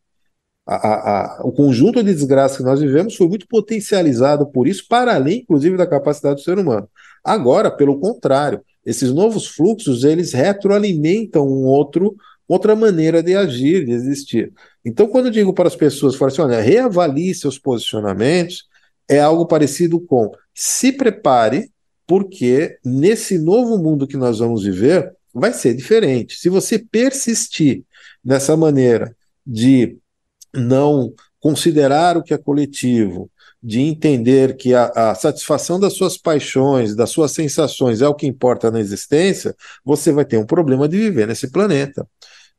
S3: A, a, o conjunto de desgraças que nós vivemos foi muito potencializado por isso, para além, inclusive, da capacidade do ser humano. Agora, pelo contrário, esses novos fluxos eles retroalimentam um outro outra maneira de agir, de existir. Então, quando eu digo para as pessoas, falo assim, olha, reavalie seus posicionamentos, é algo parecido com se prepare, porque nesse novo mundo que nós vamos viver, vai ser diferente. Se você persistir nessa maneira de não considerar o que é coletivo, de entender que a, a, satisfação das suas paixões, das suas sensações é o que importa na existência, você vai ter um problema de viver nesse planeta.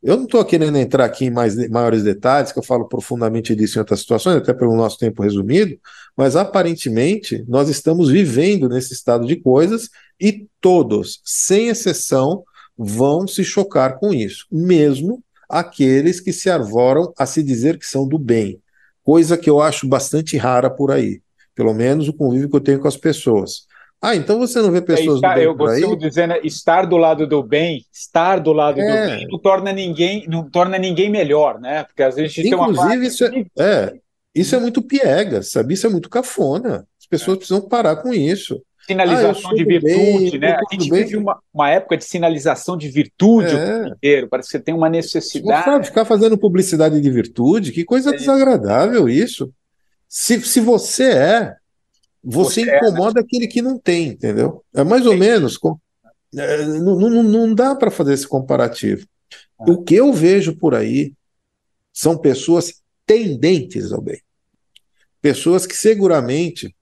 S3: Eu não estou querendo entrar aqui em mais, maiores detalhes, que eu falo profundamente disso em outras situações, até pelo nosso tempo resumido, mas aparentemente nós estamos vivendo nesse estado de coisas e todos, sem exceção, vão se chocar com isso, mesmo aqueles que se arvoram a se dizer que são do bem, coisa que eu acho bastante rara por aí, pelo menos o convívio que eu tenho com as pessoas. Ah, então você não vê pessoas é, estar, do bem eu por aí?
S2: dizendo, estar do lado do bem, estar do lado é. do bem não torna ninguém, não torna ninguém melhor, né? Porque às vezes
S3: Inclusive, isso é, é, isso é muito piegas, sabe? Isso é muito cafona. As pessoas é. precisam parar com isso.
S2: Sinalização ah, de virtude, bem, né? A gente bem. vive uma, uma, época de sinalização de virtude é. o inteiro. Parece que você tem uma necessidade.
S3: Ficar fazendo publicidade de virtude, que coisa é desagradável isso. Se, se você é, você, você incomoda é, né? aquele que não tem, entendeu? É mais ou menos. É, não, não, não dá para fazer esse comparativo. Ah. O que eu vejo por aí são pessoas tendentes ao bem. Pessoas que seguramente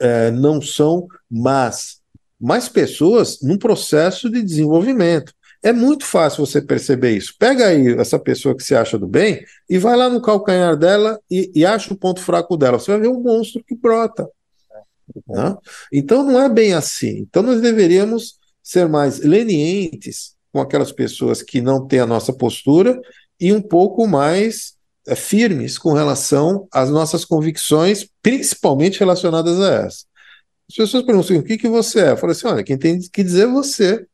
S3: é, não são más, mas pessoas num processo de desenvolvimento. É muito fácil você perceber isso. Pega aí essa pessoa que se acha do bem e vai lá no calcanhar dela e, e acha o ponto fraco dela. Você vai ver um monstro que brota. Né? Então não é bem assim. Então nós deveríamos ser mais lenientes com aquelas pessoas que não têm a nossa postura e um pouco mais firmes com relação às nossas convicções, principalmente relacionadas a essa. As pessoas perguntam assim, o que, que você é? Eu falo assim, olha, quem tem que dizer é você.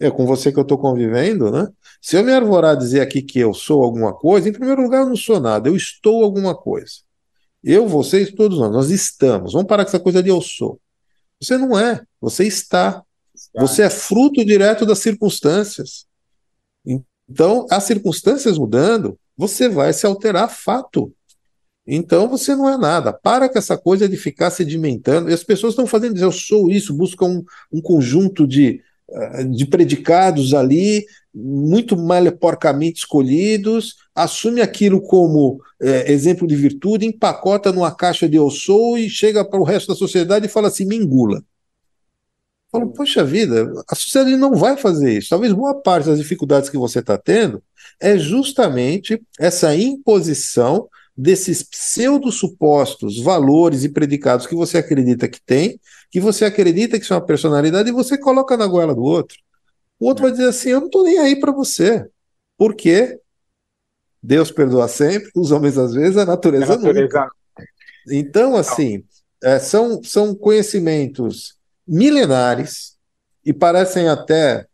S3: É com você que eu estou convivendo, né? Se eu me arvorar a dizer aqui que eu sou alguma coisa, em primeiro lugar, eu não sou nada, eu estou alguma coisa. Eu, vocês, todos nós, nós estamos. Vamos parar com essa coisa de eu sou. Você não é, você está. Você é fruto direto das circunstâncias. Então, as circunstâncias mudando, você vai se alterar fato. Então você não é nada. Para com essa coisa de ficar sedimentando. E as pessoas estão fazendo isso, eu sou isso, buscam um, um conjunto de, eh, de predicados ali, muito porcamente escolhidos, assume aquilo como é, exemplo de virtude, empacota numa caixa de eu sou e chega para o resto da sociedade e fala assim: me engula. Falo, poxa vida, a sociedade não vai fazer isso. Talvez boa parte das dificuldades que você está tendo é justamente essa imposição desses pseudo-supostos valores e predicados que você acredita que tem, que você acredita que são uma personalidade e você coloca na goela do outro. O outro vai dizer assim: eu não estou nem aí para você. Porque Deus perdoa sempre, os homens às vezes, a natureza, a natureza. nunca. Então, assim, é, são, são conhecimentos milenares e parecem até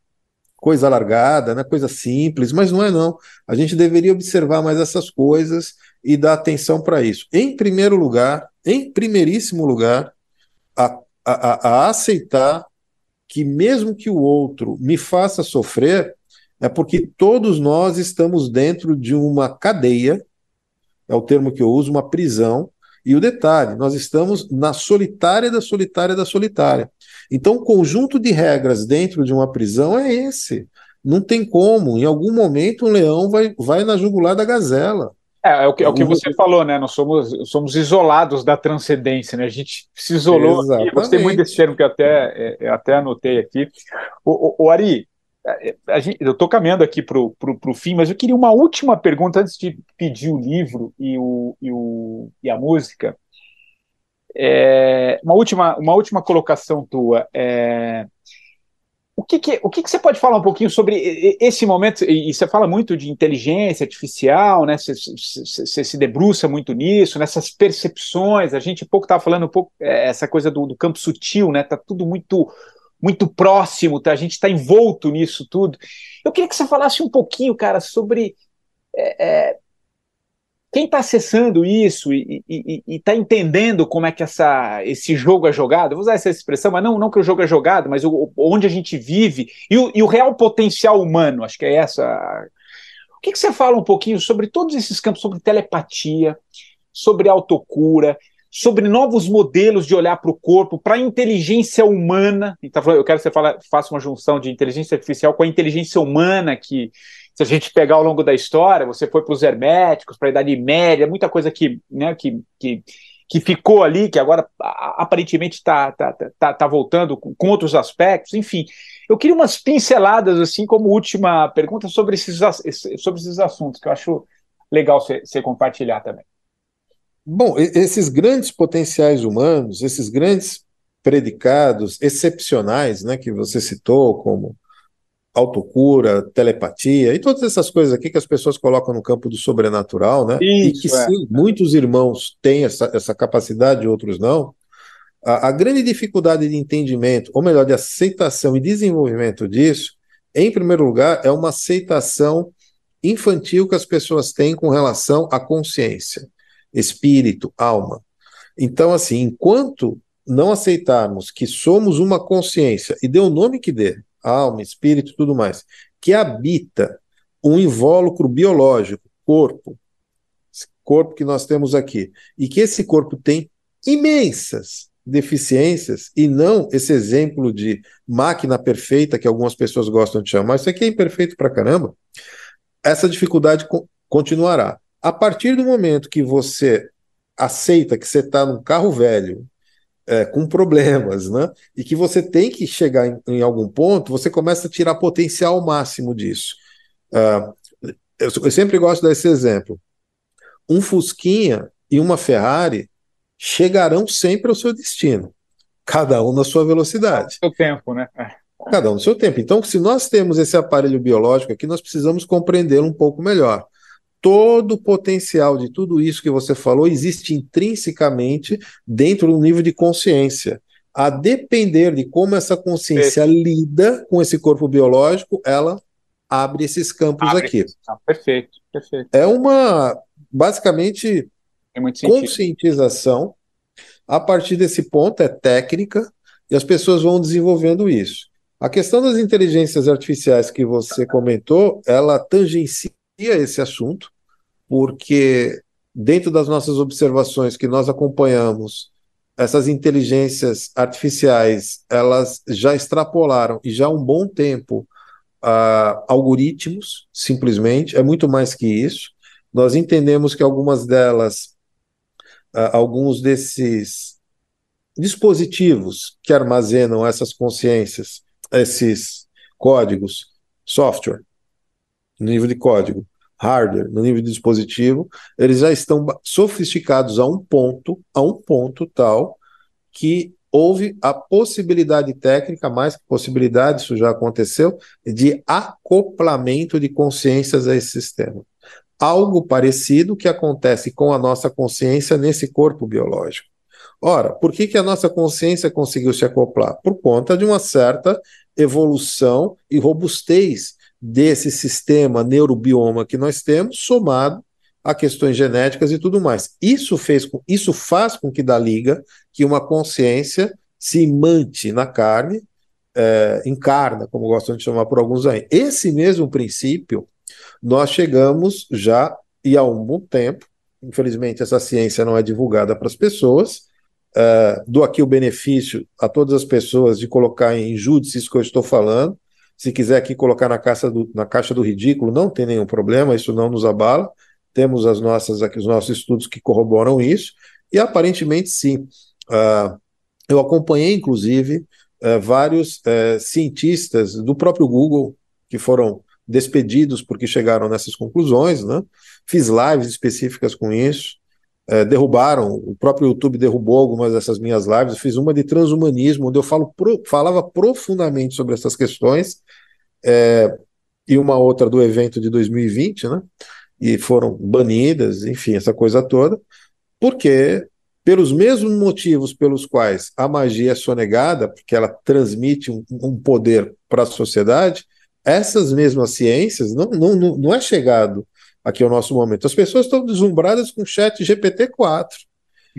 S3: coisa largada, né, coisa simples, mas não é não. A gente deveria observar mais essas coisas e dar atenção para isso. Em primeiro lugar, em primeiríssimo lugar, a, a, a aceitar que mesmo que o outro me faça sofrer, é porque todos nós estamos dentro de uma cadeia, é o termo que eu uso, uma prisão, e o detalhe, nós estamos na solitária da solitária da solitária. Então, o conjunto de regras dentro de uma prisão é esse. Não tem como. Em algum momento, um leão vai, vai na jugular da gazela.
S2: É, é o que, é o que você falou, né? Nós somos, somos isolados da transcendência, né? A gente se isolou. Exatamente. Eu gostei muito desse termo que eu até, é, até anotei aqui. O, o, o Ari, é, gente, eu estou caminhando aqui para o fim, mas eu queria uma última pergunta antes de pedir o livro e, o, e, o, e a música. É, uma, última, uma última colocação tua. É, o que, que o que, que, você pode falar um pouquinho sobre esse momento? E, você fala muito de inteligência artificial, né? Você, você, se debruça muito nisso, nessas percepções. A gente pouco estava falando um pouco é, essa coisa do, do, campo sutil, né? Tá tudo muito muito próximo, tá? A gente está envolto nisso tudo. Eu queria que você falasse um pouquinho, cara, sobre é, é, quem está acessando isso e está entendendo como é que essa, esse jogo é jogado, vou usar essa expressão, mas não, não que o jogo é jogado, mas o, onde a gente vive e o, e o, real potencial humano, acho que é essa. O que, que você fala um pouquinho sobre todos esses campos, sobre telepatia, sobre autocura, sobre novos modelos de olhar para o corpo, para a inteligência humana. Então, eu quero que você fale, faça uma junção de inteligência artificial com a inteligência humana que se a gente pegar ao longo da história, você foi para os herméticos, para a Idade Média, muita coisa que, né, que, que, que ficou ali, que agora aparentemente está tá, tá, tá voltando com, com, outros aspectos, enfim. Eu queria umas pinceladas, assim, como última pergunta, sobre esses, sobre esses assuntos, que eu acho legal você compartilhar também.
S3: Bom, esses grandes potenciais humanos, esses grandes predicados excepcionais, né, que você citou, como autocura, telepatia e todas essas coisas aqui que as pessoas colocam no campo do sobrenatural, né? Isso, e que é. sim, muitos irmãos têm essa, essa capacidade, outros não. A, a, grande dificuldade de entendimento, ou melhor, de aceitação e desenvolvimento disso, em primeiro lugar, é uma aceitação infantil que as pessoas têm com relação à consciência, espírito, alma. Então, assim, enquanto não aceitarmos que somos uma consciência, e dê o nome que dê, alma, espírito tudo mais, que habita um invólucro biológico, corpo, corpo que nós temos aqui, e que esse corpo tem imensas deficiências e não esse exemplo de máquina perfeita que algumas pessoas gostam de chamar, isso aqui é imperfeito pra caramba, essa dificuldade co continuará. A partir do momento que você aceita que você está num carro velho, é, com problemas, né? E que você tem que chegar em, em, algum ponto, você começa a tirar potencial máximo disso. Uh, eu, eu, sempre gosto desse exemplo. Um Fusquinha e uma Ferrari chegarão sempre ao seu destino, cada um na sua velocidade.
S2: Seu tempo, né? É.
S3: Cada um no seu tempo. Então, se nós temos esse aparelho biológico aqui, nós precisamos compreendê-lo um pouco melhor todo o potencial de tudo isso que você falou existe intrinsecamente dentro do nível de consciência. A depender de como essa consciência perfeito. lida com esse corpo biológico, ela abre esses campos abre aqui.
S2: Ah, perfeito, perfeito.
S3: É uma, basicamente, conscientização. A partir desse ponto é técnica e as pessoas vão desenvolvendo isso. A questão das inteligências artificiais que você comentou, ela tangencia esse assunto porque dentro das nossas observações que nós acompanhamos, essas inteligências artificiais, elas já extrapolaram e já há um bom tempo uh, algoritmos, simplesmente, é muito mais que isso. Nós entendemos que algumas delas, uh, alguns desses dispositivos que armazenam essas consciências, esses códigos, software, nível de código, hardware, no nível de dispositivo, eles já estão sofisticados a um ponto, a um ponto tal que houve a possibilidade técnica, mais que possibilidade, isso já aconteceu, de acoplamento de consciências a esse sistema. Algo parecido que acontece com a nossa consciência nesse corpo biológico. Ora, por que, que a nossa consciência conseguiu se acoplar? Por conta de uma certa evolução e robustez desse sistema neurobioma que nós temos, somado a questões genéticas e tudo mais. Isso fez isso faz com que da liga que uma consciência se mante na carne, é, encarna, como gostam de chamar por alguns aí. Esse mesmo princípio nós chegamos já e há um bom tempo. Infelizmente essa ciência não é divulgada para as pessoas. É, dou aqui o benefício a todas as pessoas de colocar em júdice isso que eu estou falando. Se quiser aqui colocar na caixa do, na caixa do ridículo, não tem nenhum problema, isso não nos abala. Temos as nossas aqui os nossos estudos que corroboram isso e aparentemente sim. Uh, eu acompanhei inclusive uh, vários uh, cientistas do próprio Google que foram despedidos porque chegaram nessas conclusões, né? Fiz lives específicas com isso. É, derrubaram, o próprio YouTube derrubou algumas dessas minhas lives. Fiz uma de transhumanismo, onde eu falo pro, falava profundamente sobre essas questões, é, e uma outra do evento de 2020, né? E foram banidas, enfim, essa coisa toda, porque pelos mesmos motivos pelos quais a magia é sonegada, porque ela transmite um, um poder para a sociedade, essas mesmas ciências não, não, não é chegado aqui é o nosso momento. As pessoas estão deslumbradas com o chat GPT-4,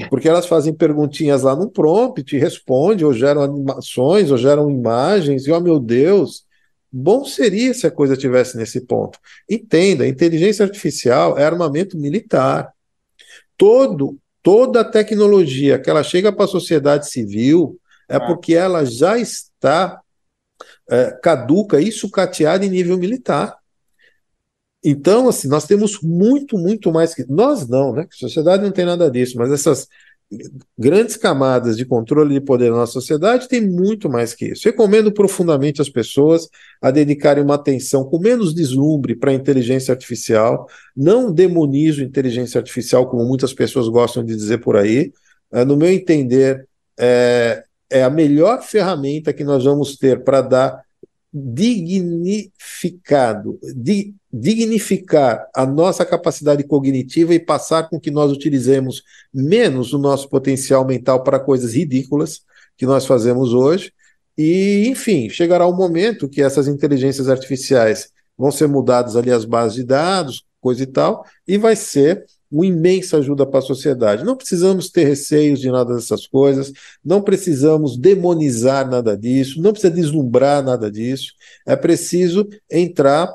S3: porque elas fazem perguntinhas lá no prompt, responde, ou geram animações, ou geram imagens, e oh meu Deus, bom seria se a coisa tivesse nesse ponto. Entenda, inteligência artificial é armamento militar. Todo, toda a tecnologia que ela chega para a sociedade civil é porque ela já está é, caduca e sucateada em nível militar. Então, assim, nós temos muito, muito mais que. Nós não, né? A sociedade não tem nada disso, mas essas grandes camadas de controle de poder na nossa sociedade tem muito mais que isso. Recomendo profundamente as pessoas a dedicarem uma atenção com menos deslumbre para a inteligência artificial. Não demonizo inteligência artificial, como muitas pessoas gostam de dizer por aí. É, no meu entender, é, é a melhor ferramenta que nós vamos ter para dar dignificado, di, dignificar a nossa capacidade cognitiva e passar com que nós utilizemos menos o nosso potencial mental para coisas ridículas que nós fazemos hoje. E, enfim, chegará um momento que essas inteligências artificiais vão ser mudadas ali as bases de dados, coisa e tal, e vai ser uma imensa ajuda para a sociedade. Não precisamos ter receios de nada dessas coisas, não precisamos demonizar nada disso, não precisa deslumbrar nada disso. É preciso entrar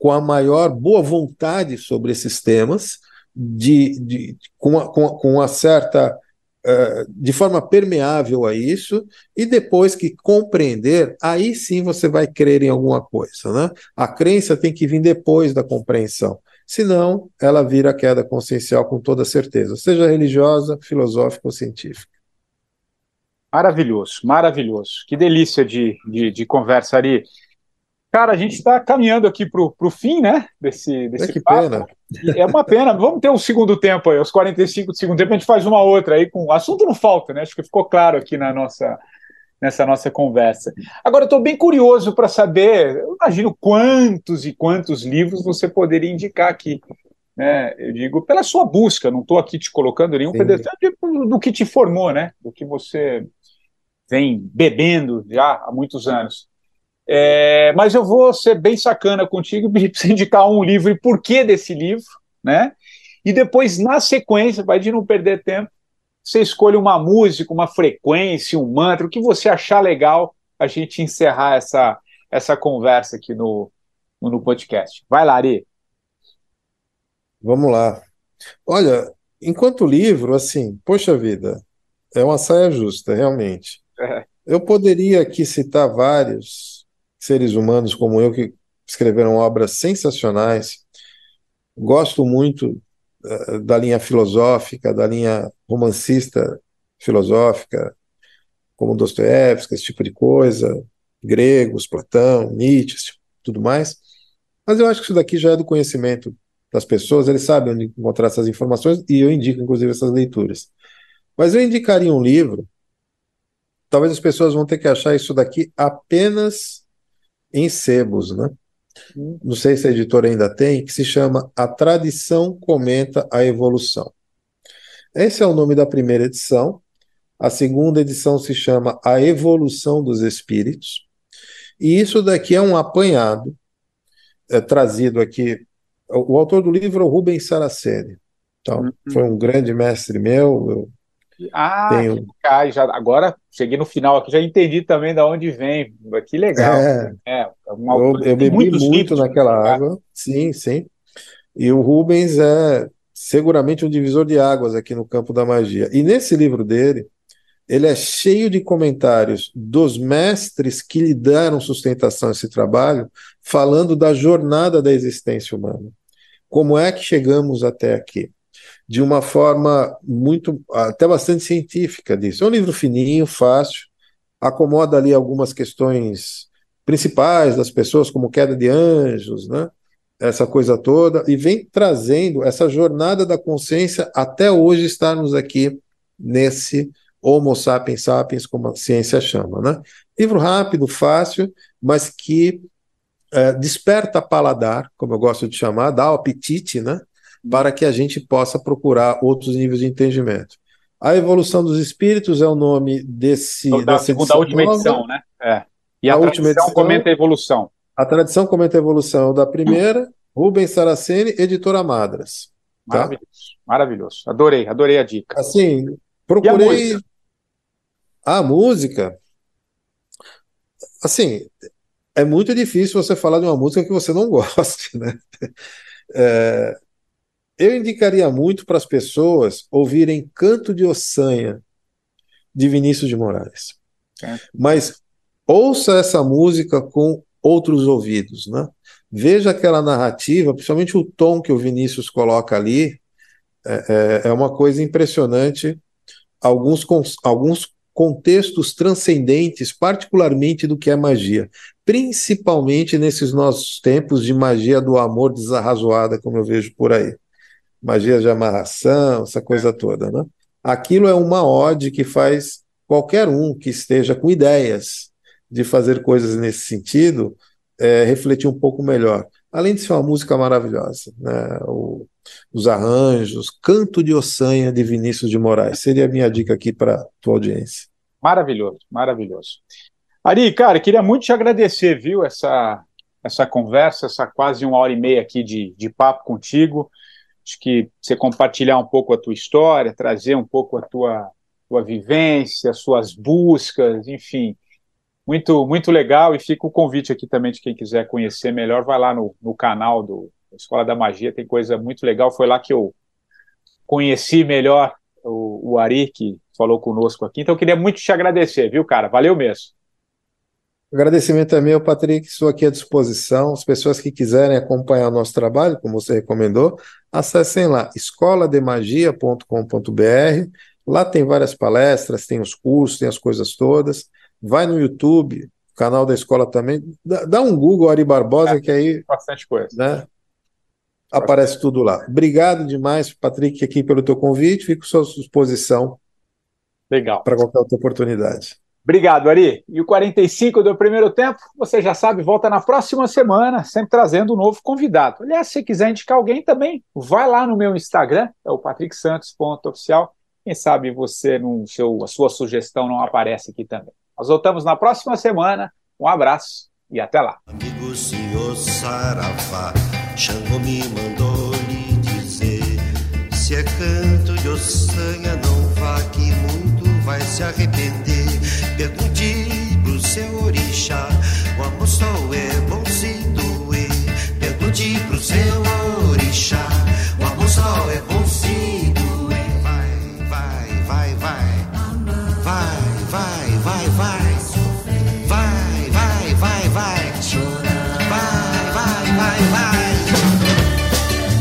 S3: com a maior boa vontade sobre esses temas, de, de com, a, com, com uma certa uh, de forma permeável a isso, e depois que compreender, aí sim você vai crer em alguma coisa. Né? A crença tem que vir depois da compreensão. Senão, ela vira queda consciencial com toda certeza, seja religiosa, filosófica ou científica.
S2: Maravilhoso, maravilhoso. Que delícia de, de, de conversa, Ari. Cara, a gente está caminhando aqui para o fim, né? Desse, desse
S3: é que papo. pena.
S2: É uma pena. Vamos ter um segundo tempo aí, os 45 do segundo tempo, a gente faz uma outra aí com. O assunto não falta, né? Acho que ficou claro aqui na nossa, nessa nossa conversa. Agora, eu estou bem curioso para saber, eu imagino quantos e quantos livros você poderia indicar aqui. Né? Eu digo, pela sua busca, não estou aqui te colocando nenhum pedestal do que te formou, né? Do que você vem bebendo já há muitos anos. É, mas eu vou ser bem sacana contigo e para indicar um livro e porquê desse livro, né? E depois, na sequência, vai de não perder tempo, você escolhe uma música, uma frequência, um mantra, o que você achar legal a gente encerrar essa, essa conversa aqui no, no podcast. Vai lá, Ari.
S3: Vamos lá. Olha, enquanto livro, assim, poxa vida, é uma saia justa, realmente. É. Eu poderia aqui citar vários, seres humanos como eu que escreveram obras sensacionais. Gosto muito uh, da linha filosófica, da linha romancista filosófica, como Dostoiévski, esse tipo de coisa, gregos, Platão, Nietzsche, tudo mais. Mas eu acho que isso daqui já é do conhecimento das pessoas, eles sabem onde encontrar essas informações e eu indico, inclusive, essas leituras. Mas eu indicaria um livro, talvez as pessoas vão ter que achar isso daqui apenas em sebos, né? Não sei se a editora ainda tem, que se chama A Tradição Comenta a Evolução. Esse é o nome da primeira edição. A segunda edição se chama A Evolução dos Espíritos. E isso daqui é um apanhado é, trazido aqui. O, o, autor do livro é o Rubens Saraceni. Então, uhum. Foi um grande mestre meu. Eu
S2: ah, Tenho... que já, agora cheguei no final aqui, já entendi também de onde vem. Que legal. É,
S3: é uma, eu, eu bebi muito naquela né? água, sim, sim. E o Rubens é seguramente um divisor de águas aqui no campo da magia. E nesse livro dele, ele é cheio de comentários dos mestres que lhe deram sustentação a esse trabalho, falando da jornada da existência humana. Como é que chegamos até aqui? De uma forma muito, até bastante científica disso. É um livro fininho, fácil, acomoda ali algumas questões principais das pessoas, como queda de anjos, né? essa coisa toda, e vem trazendo essa jornada da consciência até hoje estarmos aqui nesse Homo sapiens sapiens, como a ciência chama. Né? Livro rápido, fácil, mas que é, desperta paladar, como eu gosto de chamar, dá o apetite, né? Para que a gente possa procurar outros níveis de entendimento. A evolução dos espíritos é o nome desse.
S2: Então, da segunda, última nova. edição, né? É. E a, a última edição comenta a evolução.
S3: A tradição comenta a evolução da primeira, Rubens Saraceni, editora Madras.
S2: Tá? Maravilhoso, maravilhoso. Adorei, adorei a dica.
S3: Assim, procurei. A, a música. Assim, é muito difícil você falar de uma música que você não goste, né? É, eu indicaria muito para as pessoas ouvirem Canto de Ossanha, de Vinícius de Moraes. É. Mas ouça essa música com outros ouvidos, né? Veja aquela narrativa, principalmente o tom que o Vinícius coloca ali, é, é, é uma coisa impressionante. Alguns, alguns contextos transcendentes, particularmente do que é magia, principalmente nesses nossos tempos de magia do amor desarrazoada, como eu vejo por aí magia de amarração, essa coisa toda, né? Aquilo é uma ode que faz qualquer um que esteja com ideias de fazer coisas nesse sentido é, refletir um pouco melhor. Além de ser uma música maravilhosa, né? O, os arranjos, Canto de Ossanha de Vinícius de Moraes. Seria a minha dica aqui para a tua audiência.
S2: Maravilhoso, maravilhoso. Ari, cara, queria muito te agradecer, viu, essa, essa conversa, essa quase uma hora e meia aqui de, de papo contigo. Acho que você compartilhar um pouco a tua história, trazer um pouco a tua, tua vivência, suas buscas, enfim, muito, muito legal. E fica o convite aqui também de quem quiser conhecer melhor, vai lá no, no canal do Escola da Magia, tem coisa muito legal. Foi lá que eu conheci melhor o, o Ari, que falou conosco aqui. Então, eu queria muito te agradecer, viu, cara? Valeu mesmo.
S3: Agradecimento também ao Patrick, estou aqui à disposição. As pessoas que quiserem acompanhar o nosso trabalho, como você recomendou, acessem lá, escolademagia.com.br. Lá tem várias palestras, tem os cursos, tem as coisas todas. Vai no YouTube, canal da escola também. Dá, dá um Google Ari Barbosa, é, que aí.
S2: Bastante coisa.
S3: Né, aparece tudo lá. Obrigado demais, Patrick, aqui pelo teu convite. Fico à sua disposição.
S2: Legal.
S3: Para qualquer outra oportunidade.
S2: Obrigado, Ari. E o 45 do primeiro tempo, você já sabe, volta na próxima semana, sempre trazendo um novo convidado. Aliás, se quiser indicar alguém também, vai lá no meu Instagram, é o patricksantos.oficial. Quem sabe você, seu, a sua sugestão não aparece aqui também. Nós voltamos na próxima semana. Um abraço e até lá. Amigo senhor Saravá, Xangô me mandou lhe dizer: se é canto de ossanha, não vá que muito vai se arrepender. Pergunte pro seu orixá, o amor só é bom se doer. Pergunte pro seu orixá, o amor só é bom se doer. Vai, vai, vai, vai. Vai, vai, vai, vai. Vai, vai, vai, vai. Vai, vai, vai, vai.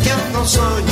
S2: Que eu não sonho